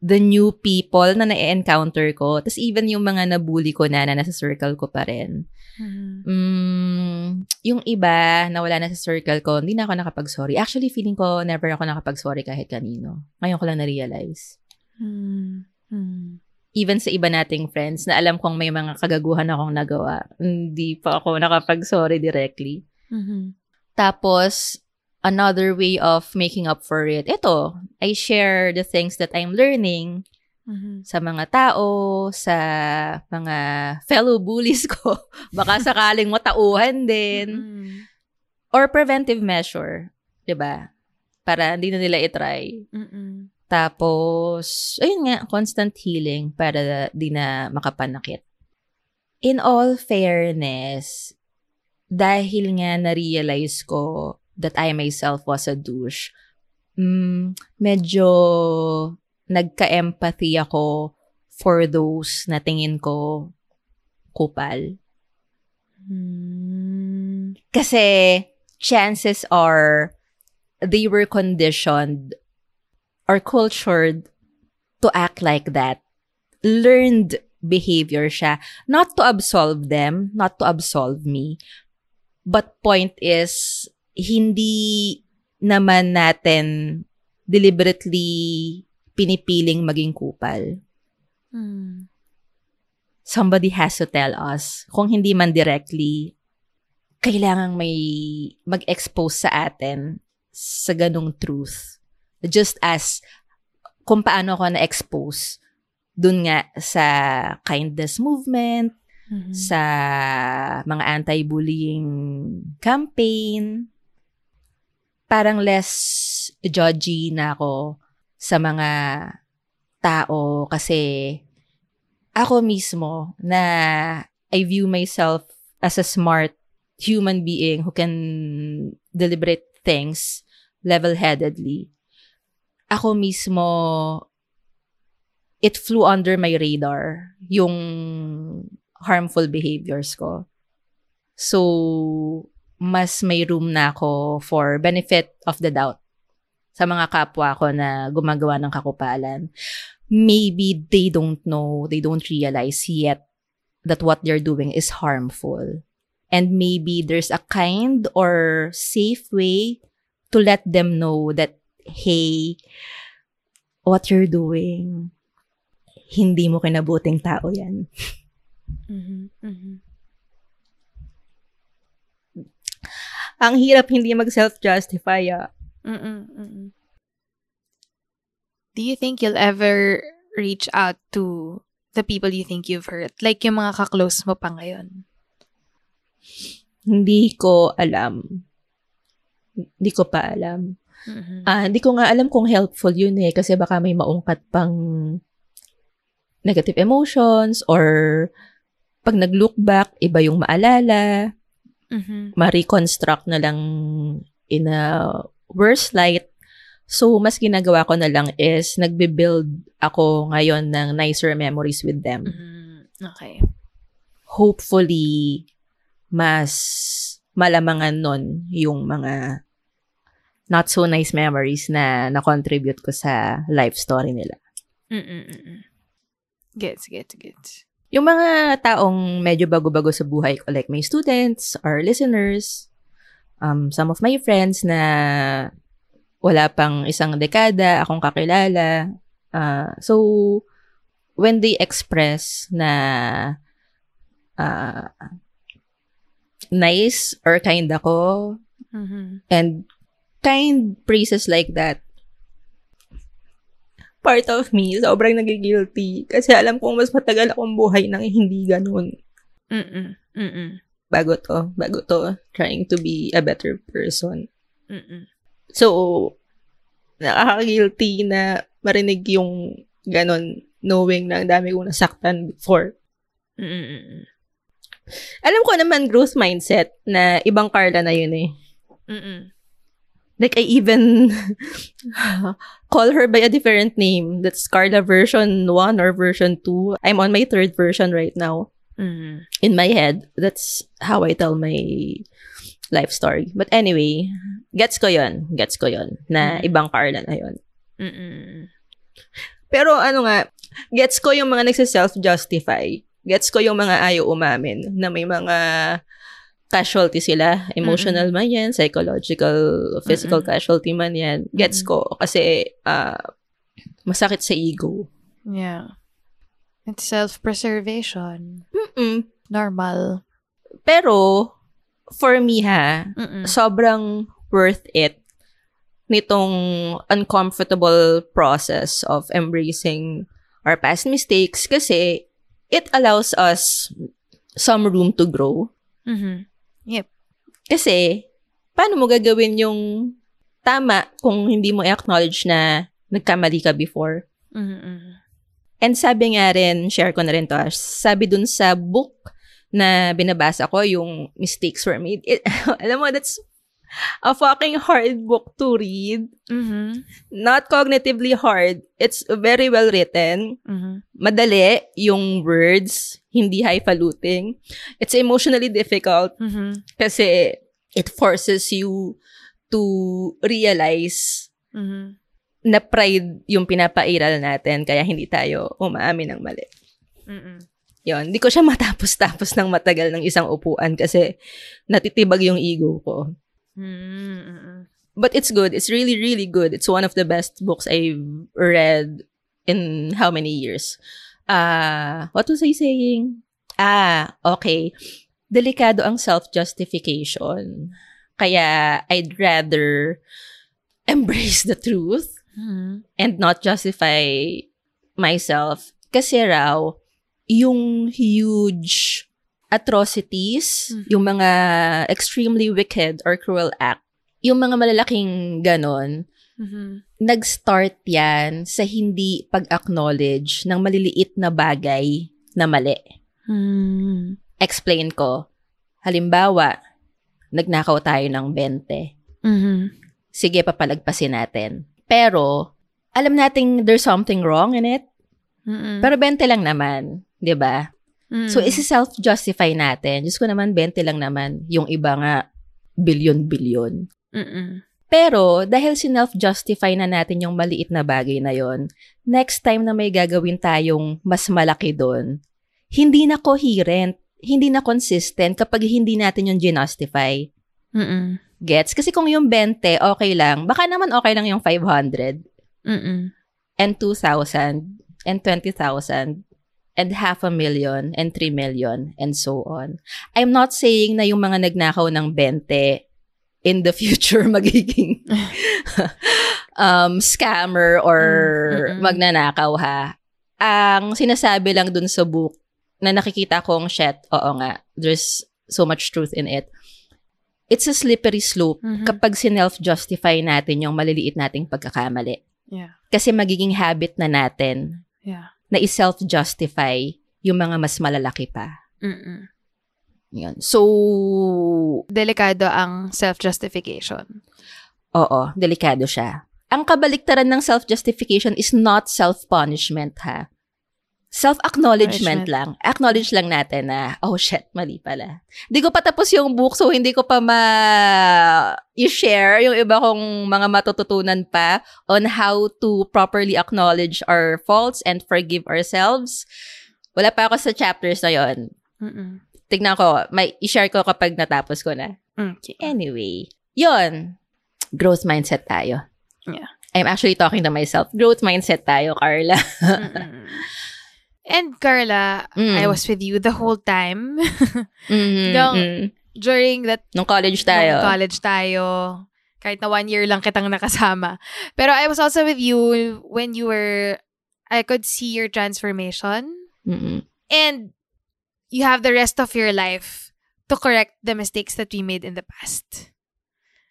the new people na na-encounter ko. Tapos even yung mga nabully ko na na nasa circle ko pa rin. Mhm. Mm, yung iba na wala na sa circle ko, hindi na ako nakapag-sorry. Actually, feeling ko never ako nakapag-sorry kahit kanino. Ngayon ko lang na-realize Mm. Mm. even sa iba nating friends na alam kong may mga kagaguhan akong nagawa, hindi pa ako nakapag-sorry directly. Mhm. Tapos, another way of making up for it, ito, I share the things that I'm learning Mhm. sa mga tao, sa mga fellow bullies ko. (laughs) Baka sakaling matauhan din. Mm-mm. Or preventive measure, 'di ba? Para hindi na nila itry. Mm-mm. Tapos, ayun nga, constant healing para di na makapanakit. In all fairness, dahil nga na-realize ko that I myself was a douche, mm, medyo nagka-empathy ako for those na tingin ko kupal. Mm. Kasi chances are they were conditioned or cultured to act like that. Learned behavior siya. Not to absolve them, not to absolve me. But point is, hindi naman natin deliberately pinipiling maging kupal. Mm. somebody has to tell us. Kung hindi man directly, kailangang may mag-expose sa atin sa ganong truth. Just as kung paano ako na-expose dun nga sa kindness movement, Mhm. sa mga anti-bullying campaign, parang less judgy na ako sa mga tao kasi ako mismo na I view myself as a smart human being who can deliberate things level-headedly. Ako mismo, it flew under my radar yung harmful behaviors ko. So, mas may room na ako for benefit of the doubt sa mga kapwa ko na gumagawa ng kakupalan. Maybe they don't know, they don't realize yet that what they're doing is harmful. And maybe there's a kind or safe way to let them know that, hey, what you're doing, hindi mo kinabuting tao yan. Mhm. Mhm. Ang hirap hindi mag-self-justify, ah. Mm-mm, mm-mm. Do you think you'll ever reach out to the people you think you've hurt? Like yung mga kaklose mo pa ngayon? Hindi ko alam. Hindi ko pa alam. Mhm. Ah, hindi ko nga alam kung helpful yun eh kasi baka may maungkat pang negative emotions or pag nag-look back, iba yung maalala, Mhm. ma-reconstruct na lang in a worse light. So, mas ginagawa ko na lang is nagbe-build ako ngayon ng nicer memories with them. Mhm. Okay. Hopefully, mas malamangan nun yung mga not so nice memories na na-contribute ko sa life story nila. Mm-mm. Gets, gets, gets. Yung mga taong medyo bago-bago sa buhay ko, like my students, our listeners, um, some of my friends na wala pang isang dekada akong kakilala. Uh, so, when they express na uh, nice or kind ako, Mhm. and kind praises like that, part of me, sobrang nagigilty. Kasi alam kong mas matagal akong buhay nang hindi ganun. Mm-mm, mm-mm, Bago to, bago to, trying to be a better person. mm-mm. So, nakaka-guilty na marinig yung ganun, knowing na ang dami kong nasaktan before. Mm-mm. Alam ko naman growth mindset na ibang Carla na yun eh. Mm-mm. Like, I even (laughs) call her by a different name. That's Carla version 1 or version 2. I'm on my third version right now. Mhm. In my head, that's how I tell my life story. But anyway, gets ko yon Gets ko yon Na Mm. ibang Carla na yon Mm-mm. Pero ano nga, gets ko yung mga nagsiself-justify. Gets ko yung mga ayaw umamin na may mga casualty sila. Emotional man yan, psychological, physical Mm-mm. casualty man yan. Gets Mm-mm. ko kasi ah, masakit sa ego. Yeah. It's self-preservation. Mm-mm. Normal. Pero, for me ha, Mm-mm. sobrang worth it nitong uncomfortable process of embracing our past mistakes kasi it allows us some room to grow. Mhm. Kasi, paano mo gagawin yung tama kung hindi mo i-acknowledge na nagkamali ka before? Mhm, mhm. And sabi nga rin, share ko na rin to, ah, sabi dun sa book na binabasa ko, yung mistakes were made. It, (laughs) alam mo, that's a fucking hard book to read. Mhm. Not cognitively hard. It's very well written. Mhm. Madali yung words, hindi highfalutin. It's emotionally difficult Mhm. kasi it forces you to realize Mhm. na pride yung pinapairal natin kaya hindi tayo umaamin ng mali. Mhm. Yon, hindi ko siya matapos-tapos ng matagal ng isang upuan kasi natitibag yung ego ko. Mhm, mhm. But it's good. It's really, really good. It's one of the best books I've read in how many years? Ah, what was I saying? Ah, okay. Delikado ang self-justification. Kaya I'd rather (laughs) embrace the truth Mhm. and not justify myself. Kasi raw, yung huge atrocities, Mhm. yung mga extremely wicked or cruel act, yung mga malalaking ganon, Mhm. nag-start yan sa hindi pag-acknowledge ng maliliit na bagay na mali. Mhm. Explain ko. Halimbawa, nagnakaw tayo ng 20. Mhm. Sige, papalagpasin natin. Pero, alam nating there's something wrong in it. Mhm. Pero 20 lang naman. 'di ba? So, isi-self-justify natin. Diyos ko naman, 20 lang naman. Yung iba nga, bilyon-bilyon. Mhm. Pero, dahil sinelf-justify na natin yung maliit na bagay na yon, next time na may gagawin tayong mas malaki doon, hindi na coherent, hindi na consistent kapag hindi natin yung ginustify. Mhm. Gets? Kasi kung yung 20, okay lang. Baka naman okay lang yung 500 Mhm. and 2,000 and 20,000 and half a million and 3 million and so on. I'm not saying na yung mga nagnakaw ng 20 in the (laughs) future magiging (laughs) um, scammer or Mm, mm-mm. magnanakaw ha. Ang sinasabi lang dun sa book na nakikita kong shit, oo nga, there's so much truth in it. It's a slippery slope Mhm. kapag sinelf-justify natin yung maliliit nating pagkakamali. Yeah. Kasi magiging habit na natin Yeah. Na i-self-justify yung mga mas malalaki pa. Mhm. Yun. So, Delikado ang self-justification. oo, delikado siya. Ang kabaliktaran ng self-justification is not self-punishment, ha? Self-acknowledgement Acknowledgement. lang. Acknowledge lang natin na, oh shit, mali pala. Hindi ko pa tapos yung book, so hindi ko pa ma-share yung iba kong mga matututunan pa on how to properly acknowledge our faults and forgive ourselves. Wala pa ako sa chapters na yon. Mhm. Tignan ko, may i-share ko kapag natapos ko na. Okay. Anyway, yon Growth mindset tayo. Yeah. I'm actually talking to myself. Growth mindset tayo, Carla. (laughs) And Carla, Mm. I was with you the whole time (laughs) Mhm, Nung- mm. during that Nung college tayo. nung college tayo. Kahit na one year lang kitang nakasama. Pero I was also with you when you were, I could see your transformation. Mm-mm. And you have the rest of your life to correct the mistakes that we made in the past.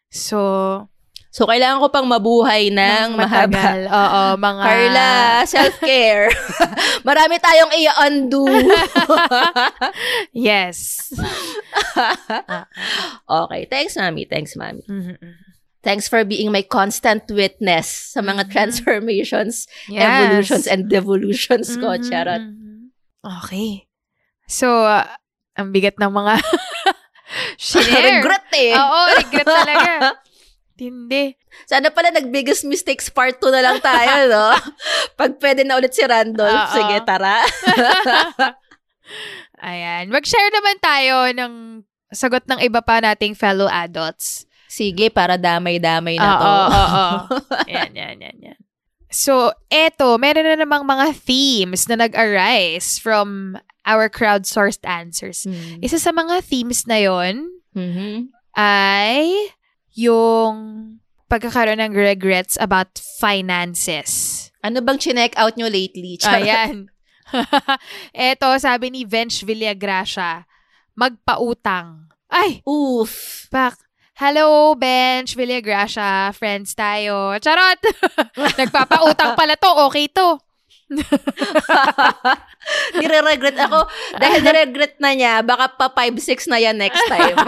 So, So, kailangan ko pang mabuhay ng, mahaba. Oo, mga... Carla, self-care. (laughs) Marami tayong i-undo. (laughs) yes. (laughs) okay. Thanks, Mami. Thanks, Mami. Mhm. Thanks for being my constant witness sa mga Mhm. transformations, Yes. evolutions, and devolutions ko. Mhm, Charot. Okay. So, uh, ang bigat ng mga share. Regret eh. Oo, regret talaga. Tindi. Sana pala nag-biggest mistakes part 2 na lang tayo, (laughs) no? Pag pwede na ulit si Randolph, Oo. sige, tara. (laughs) Ayan. Mag-share naman tayo ng sagot ng iba pa nating fellow adults. Sige, para damay-damay na to. Oo, oo. (laughs) Yan, yan, yan, yan. So, eto, meron na namang mga themes na nag-arise from our crowdsourced answers. Mm. Isa sa mga themes na yon Mhm. ay yung pagkakaroon ng regrets about finances. Ano bang chinek out nyo lately? Charot. Ayan. (laughs) Eto, sabi ni Vench Villagracia, magpautang. Ay, Oof. pak. Hello, Bench Villagracia. Friends tayo. Charot! (laughs) Nagpapautang pala to. Okay to. (laughs) Nire-regret ako. Dahil nire-regret na niya, baka pa 5-6 na yan next time. (laughs)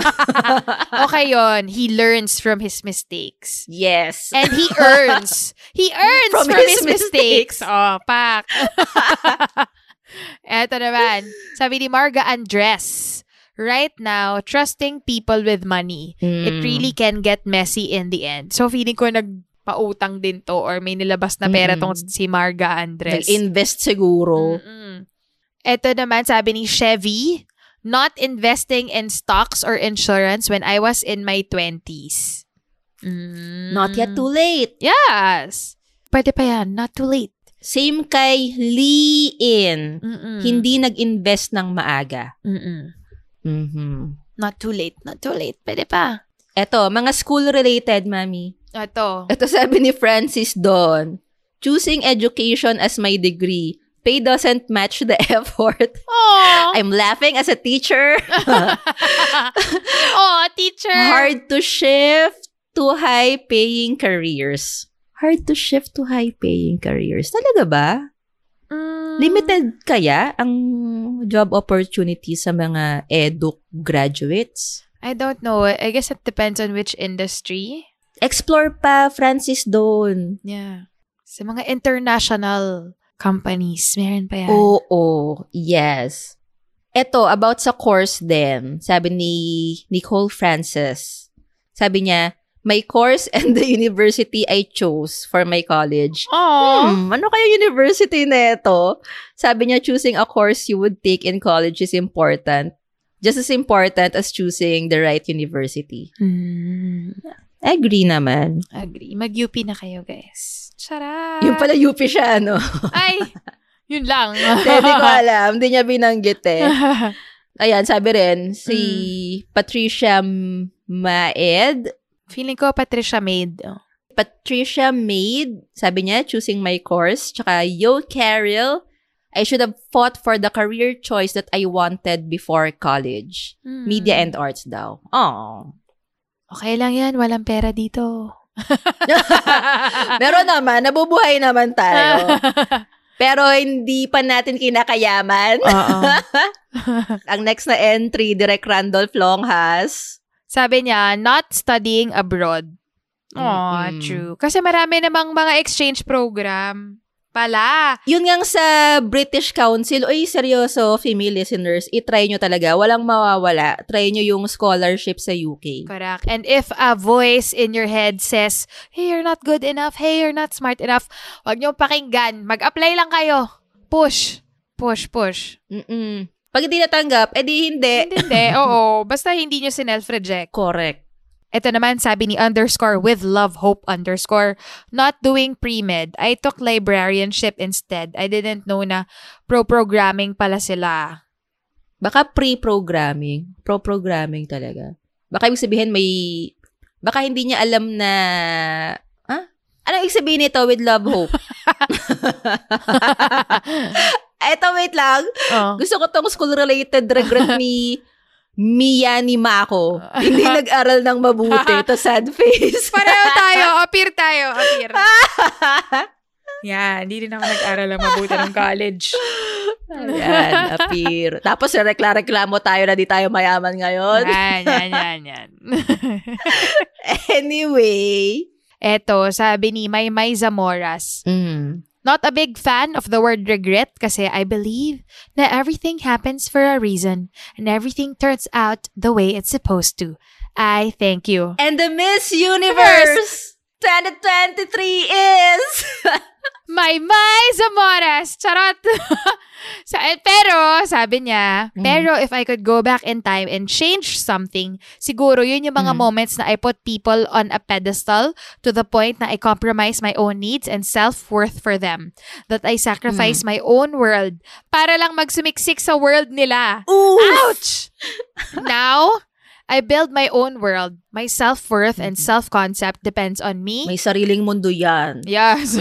Okay yon. He learns from his mistakes. yes. And he earns. He (laughs) earns from, From his, his mistakes. mistakes. Oh, pak. Eto naman. Sabi ni Marga Andres. Right now, trusting people with money, it Mm. really can get messy in the end. So, feeling ko nagpautang din to or may nilabas na pera Mm-mm. tong si Marga Andres. Nag-invest siguro. Mm-mm. Ito naman, sabi ni Chevy, not investing in stocks or insurance when I was in my 20s. Mm. Not yet too late. Yes. Pwede pa yan. Not too late. Same kay Lee In. Mm-mm. Hindi nag-invest ng maaga. Mm-mm. Mhm. Not too late. Not too late. Pwede pa. Eto, mga school-related, mami. Ito. Ito sabi ni Francis Don. Choosing education as my degree. Pay doesn't match the (laughs) effort. Aww. I'm laughing as a teacher. (laughs) oh, teacher. Hard to shift to high-paying careers. Hard to shift to high-paying careers. Talaga ba? Mm. Limited kaya ang job opportunity sa mga edu graduates? I don't know. I guess it depends on which industry. Explore pa, Francis, doon. Yeah. Sa mga international companies, meron pa yan. Oo, yes. Ito, about sa course din, sabi ni Nicole Francis. Sabi niya, my course and the university I chose for my college. Aww. Hmm, ano kaya university na ito? Sabi niya, choosing a course you would take in college is important. Just as important as choosing the right university. Hmm. Agree naman. Agree. Mag-UP na kayo, guys. Charot. Yung pala UP siya, no? Ay, yun lang. (laughs) Hindi ko alam. Hindi niya binanggit eh. (laughs) Ayan, sabi rin, si Patricia Maed. Feeling ko Patricia Maid. Patricia Maid, sabi niya, choosing my course. Tsaka Yo Carriel, I should have fought for the career choice that I wanted before college. Hmm. Media and arts daw. Oh. Okay lang yan. Walang pera dito. (laughs) Meron naman, nabubuhay naman tayo. (laughs) Pero hindi pa natin kinakayaman. (laughs) Ang next na entry, Direk Randolph Longhas. Sabi niya, not studying abroad. Oh, Mm-mm. true. Kasi marami namang mga exchange program. Pala. Yun ngang sa British Council, oy, seryoso, female listeners, itry nyo talaga. Walang mawawala. Try nyo yung scholarship sa UK. Correct. And if a voice in your head says, hey, you're not good enough, hey, you're not smart enough, wag niyo pakinggan. Mag-apply lang kayo. Push. Push, push. Mm-mm. Pag hindi natanggap, edi hindi. Hindi, hindi. (laughs) Oo. Basta hindi nyo sinelf-reject. Correct. Ito naman sabi ni underscore with love hope underscore not doing pre-med. I took librarianship instead. I didn't know na pro-programming pala sila. Baka pre-programming. Pro-programming talaga. Baka ibig sabihin may... Baka hindi niya alam na... Ha? Ano ibig sabihin nito with love hope? (laughs) Eto, wait lang. Oh. Gusto ko tong school-related regret ni Mia ni Mako. (laughs) Hindi nag-aral ng mabuti. to sad face. (laughs) Pareho tayo. (laughs) Appear tayo. Appear. Yan. Hindi rin ako nag-aral ang mabuti ng college. Ayan, appear. Tapos rekla-reklamo tayo na di tayo mayaman ngayon. Yan, yan, yan, yan. anyway. Eto, sabi ni Maymay Zamoras, Mm. Not a big fan of the word regret kasi I believe that everything happens for a reason and everything turns out the way it's supposed to. I thank you. And the Miss Universe 2023 is... (laughs) My May Zamoras! Charot! (laughs) Sa, eh, pero, sabi niya, Mm. pero if I could go back in time and change something, siguro yun yung mga Mm. moments na I put people on a pedestal to the point na I compromise my own needs and self-worth for them. That I Mm. sacrifice my own world para lang magsumiksik sa world nila. Ooh! Ouch! (laughs) now, I build my own world. My self-worth and Mhm. self-concept depends on me. May sariling mundo yan. Yes.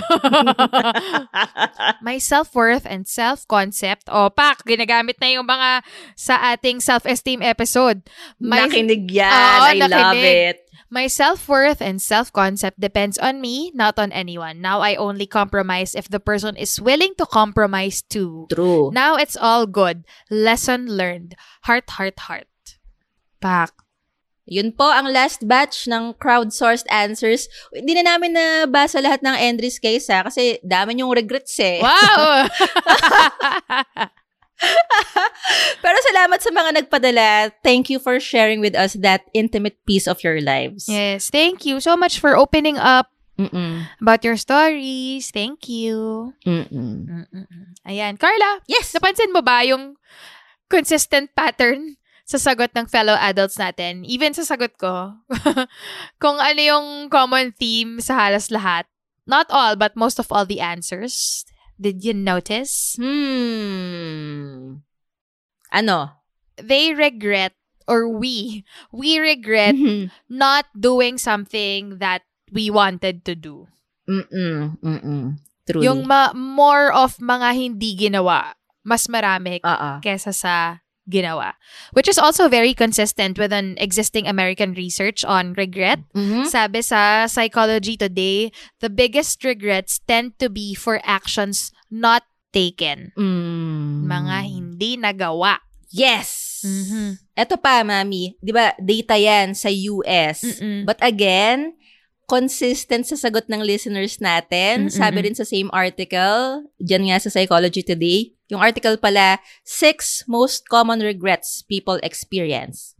(laughs) my self-worth and self-concept. O, pak, ginagamit na yung mga sa ating self-esteem episode. My, nakinig yan. Oo, I love nakinig. it. my self-worth and self-concept depends on me, not on anyone. Now I only compromise if the person is willing to compromise too. True. Now it's all good. Lesson learned. Heart, heart, heart. Pak. Yun po ang last batch ng crowdsourced answers. Hindi na namin nabasa lahat ng Endris case ha, kasi dami yung regrets eh. Wow! (laughs) Pero salamat sa mga nagpadala. Thank you for sharing with us that intimate piece of your lives. yes, thank you so much for opening up Mm-mm. about your stories. Thank you. Mm-mm. Mm-mm. Ayan. Carla, Yes. napansin mo ba yung consistent pattern sa sagot ng fellow adults natin? Even sa sagot ko. (laughs) kung ano yung common theme sa halos lahat. Not all, but most of all the answers. Did you notice? Hmm. Ano? They regret, or we, we regret Mm-hmm. not doing something that we wanted to do. Mm-mm. Mm-mm. Truly. Yung ma- more of mga hindi ginawa, mas marami Oo. kesa sa ginawa. Which is also very consistent with an existing American research on regret. Mhm. Sabi sa Psychology Today, the biggest regrets tend to be for actions not taken. Mm. Mga hindi nagawa. Yes! Mhm. Ito pa, mami. Di ba, data yan sa US. Mm-mm. But again, consistent sa sagot ng listeners natin. Mm-mm. Sabi rin sa same article, dyan nga sa Psychology Today, yung article pala, six most common regrets people experience.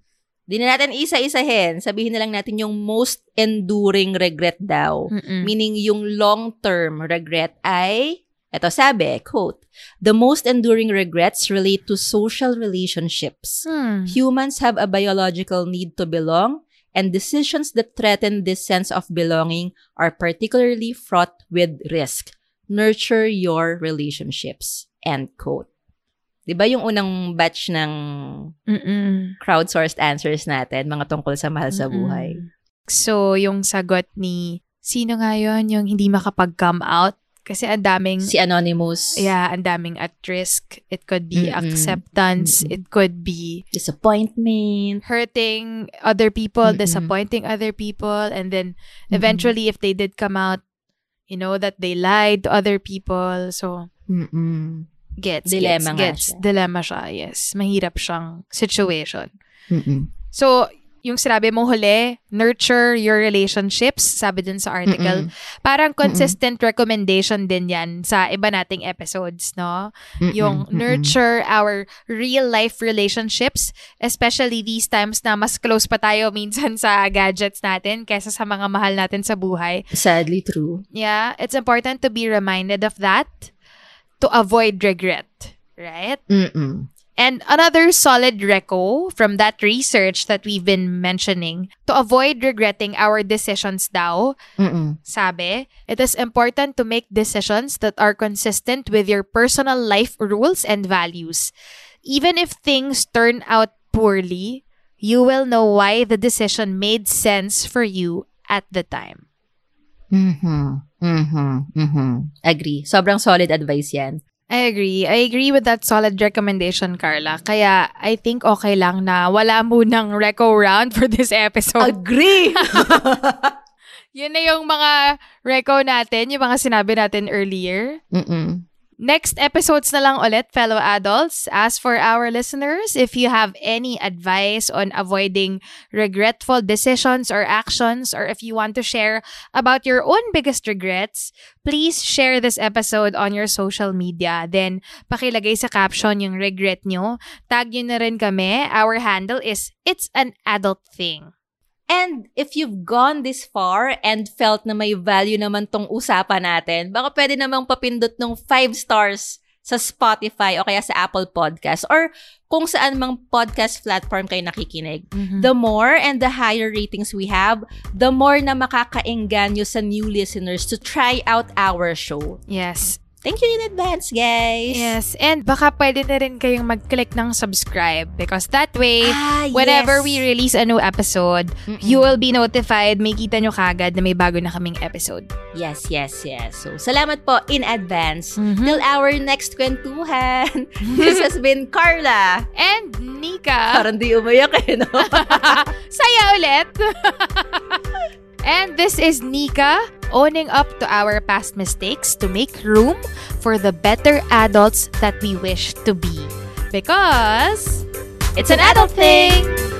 Di na natin isa-isahin. Sabihin na lang natin yung most enduring regret daw. Mm-mm. Meaning yung long-term regret ay, eto sabi, quote, The most enduring regrets relate to social relationships. Hmm. Humans have a biological need to belong, and decisions that threaten this sense of belonging are particularly fraught with risk. Nurture your relationships. End quote. Di ba yung unang batch ng Mm-mm. crowdsourced answers natin, mga tungkol sa mahal sa buhay? Mm-mm. So, yung sagot ni, sino nga yun? Yung hindi makapag-come out? Kasi ang daming, Si Anonymous, yeah, ang daming at risk. It could be Mm-mm. acceptance. Mm-mm. It could be disappointment. hurting other people, Mm-mm. disappointing other people, and then Mm-mm. eventually, if they did come out, you know, that they lied to other people. So, Mm-mm. gets, Dilemma gets, gets. siya. Dilemma siya, yes. Mahirap siyang situation. Mm-mm. So, yung sinabi mo huli, nurture your relationships, sabi dun sa article. Parang consistent recommendation din yan sa iba nating episodes, no? Mm-mm. Yung Mm-mm. nurture our real-life relationships, especially these times na mas close pa tayo (laughs) minsan sa gadgets natin kaysa sa mga mahal natin sa buhay. Sadly true. Yeah, it's important to be reminded of that to avoid regret, right? Mm-mm. And another solid reco from that research that we've been mentioning to avoid regretting our decisions daw, Mm-mm. sabi, it is important to make decisions that are consistent with your personal life rules and values. Even if things turn out poorly, you will know why the decision made sense for you at the time. Mhm. Mhm. Mhm. Agree. Sobrang solid advice 'yan. I agree. I agree with that solid recommendation, Carla. Kaya I think okay lang na wala (laughs) munang reco round for this episode. Agree. (laughs) (laughs) Yun na yung mga reco natin, yung mga sinabi natin earlier. Mm-mm. Next episodes na lang ulit, fellow adults. As for our listeners, if you have any advice on avoiding regretful decisions or actions, or if you want to share about your own biggest regrets, please share this episode on your social media. Then, pakilagay sa caption yung regret nyo. Tag nyo na rin kami. Our handle is It's an Adult Thing. And if you've gone this far and felt na may value naman tong usapan natin, baka pwede namang papindot ng 5 stars sa Spotify o kaya sa Apple Podcast or kung saan mang podcast platform kayo nakikinig. The more and the higher ratings we have, the more na makakaengganyo sa new listeners to try out our show. Yes. Thank you in advance, guys. Yes, and baka pwede na rin kayong mag-click ng subscribe because that way, Ah, whenever yes. we release a new episode, you will be notified, may kita nyo kagad na may bago na kaming episode. Yes, yes, yes. So, salamat po in advance. Mhm. Till our next kwentuhan. (laughs) This has been Carla. And Nika, Parang di umayak eh, no? (laughs) saya ulit! (laughs) and this is Nika, owning up to our past mistakes to make room for the better adults that we wish to be. Because It's an adult thing!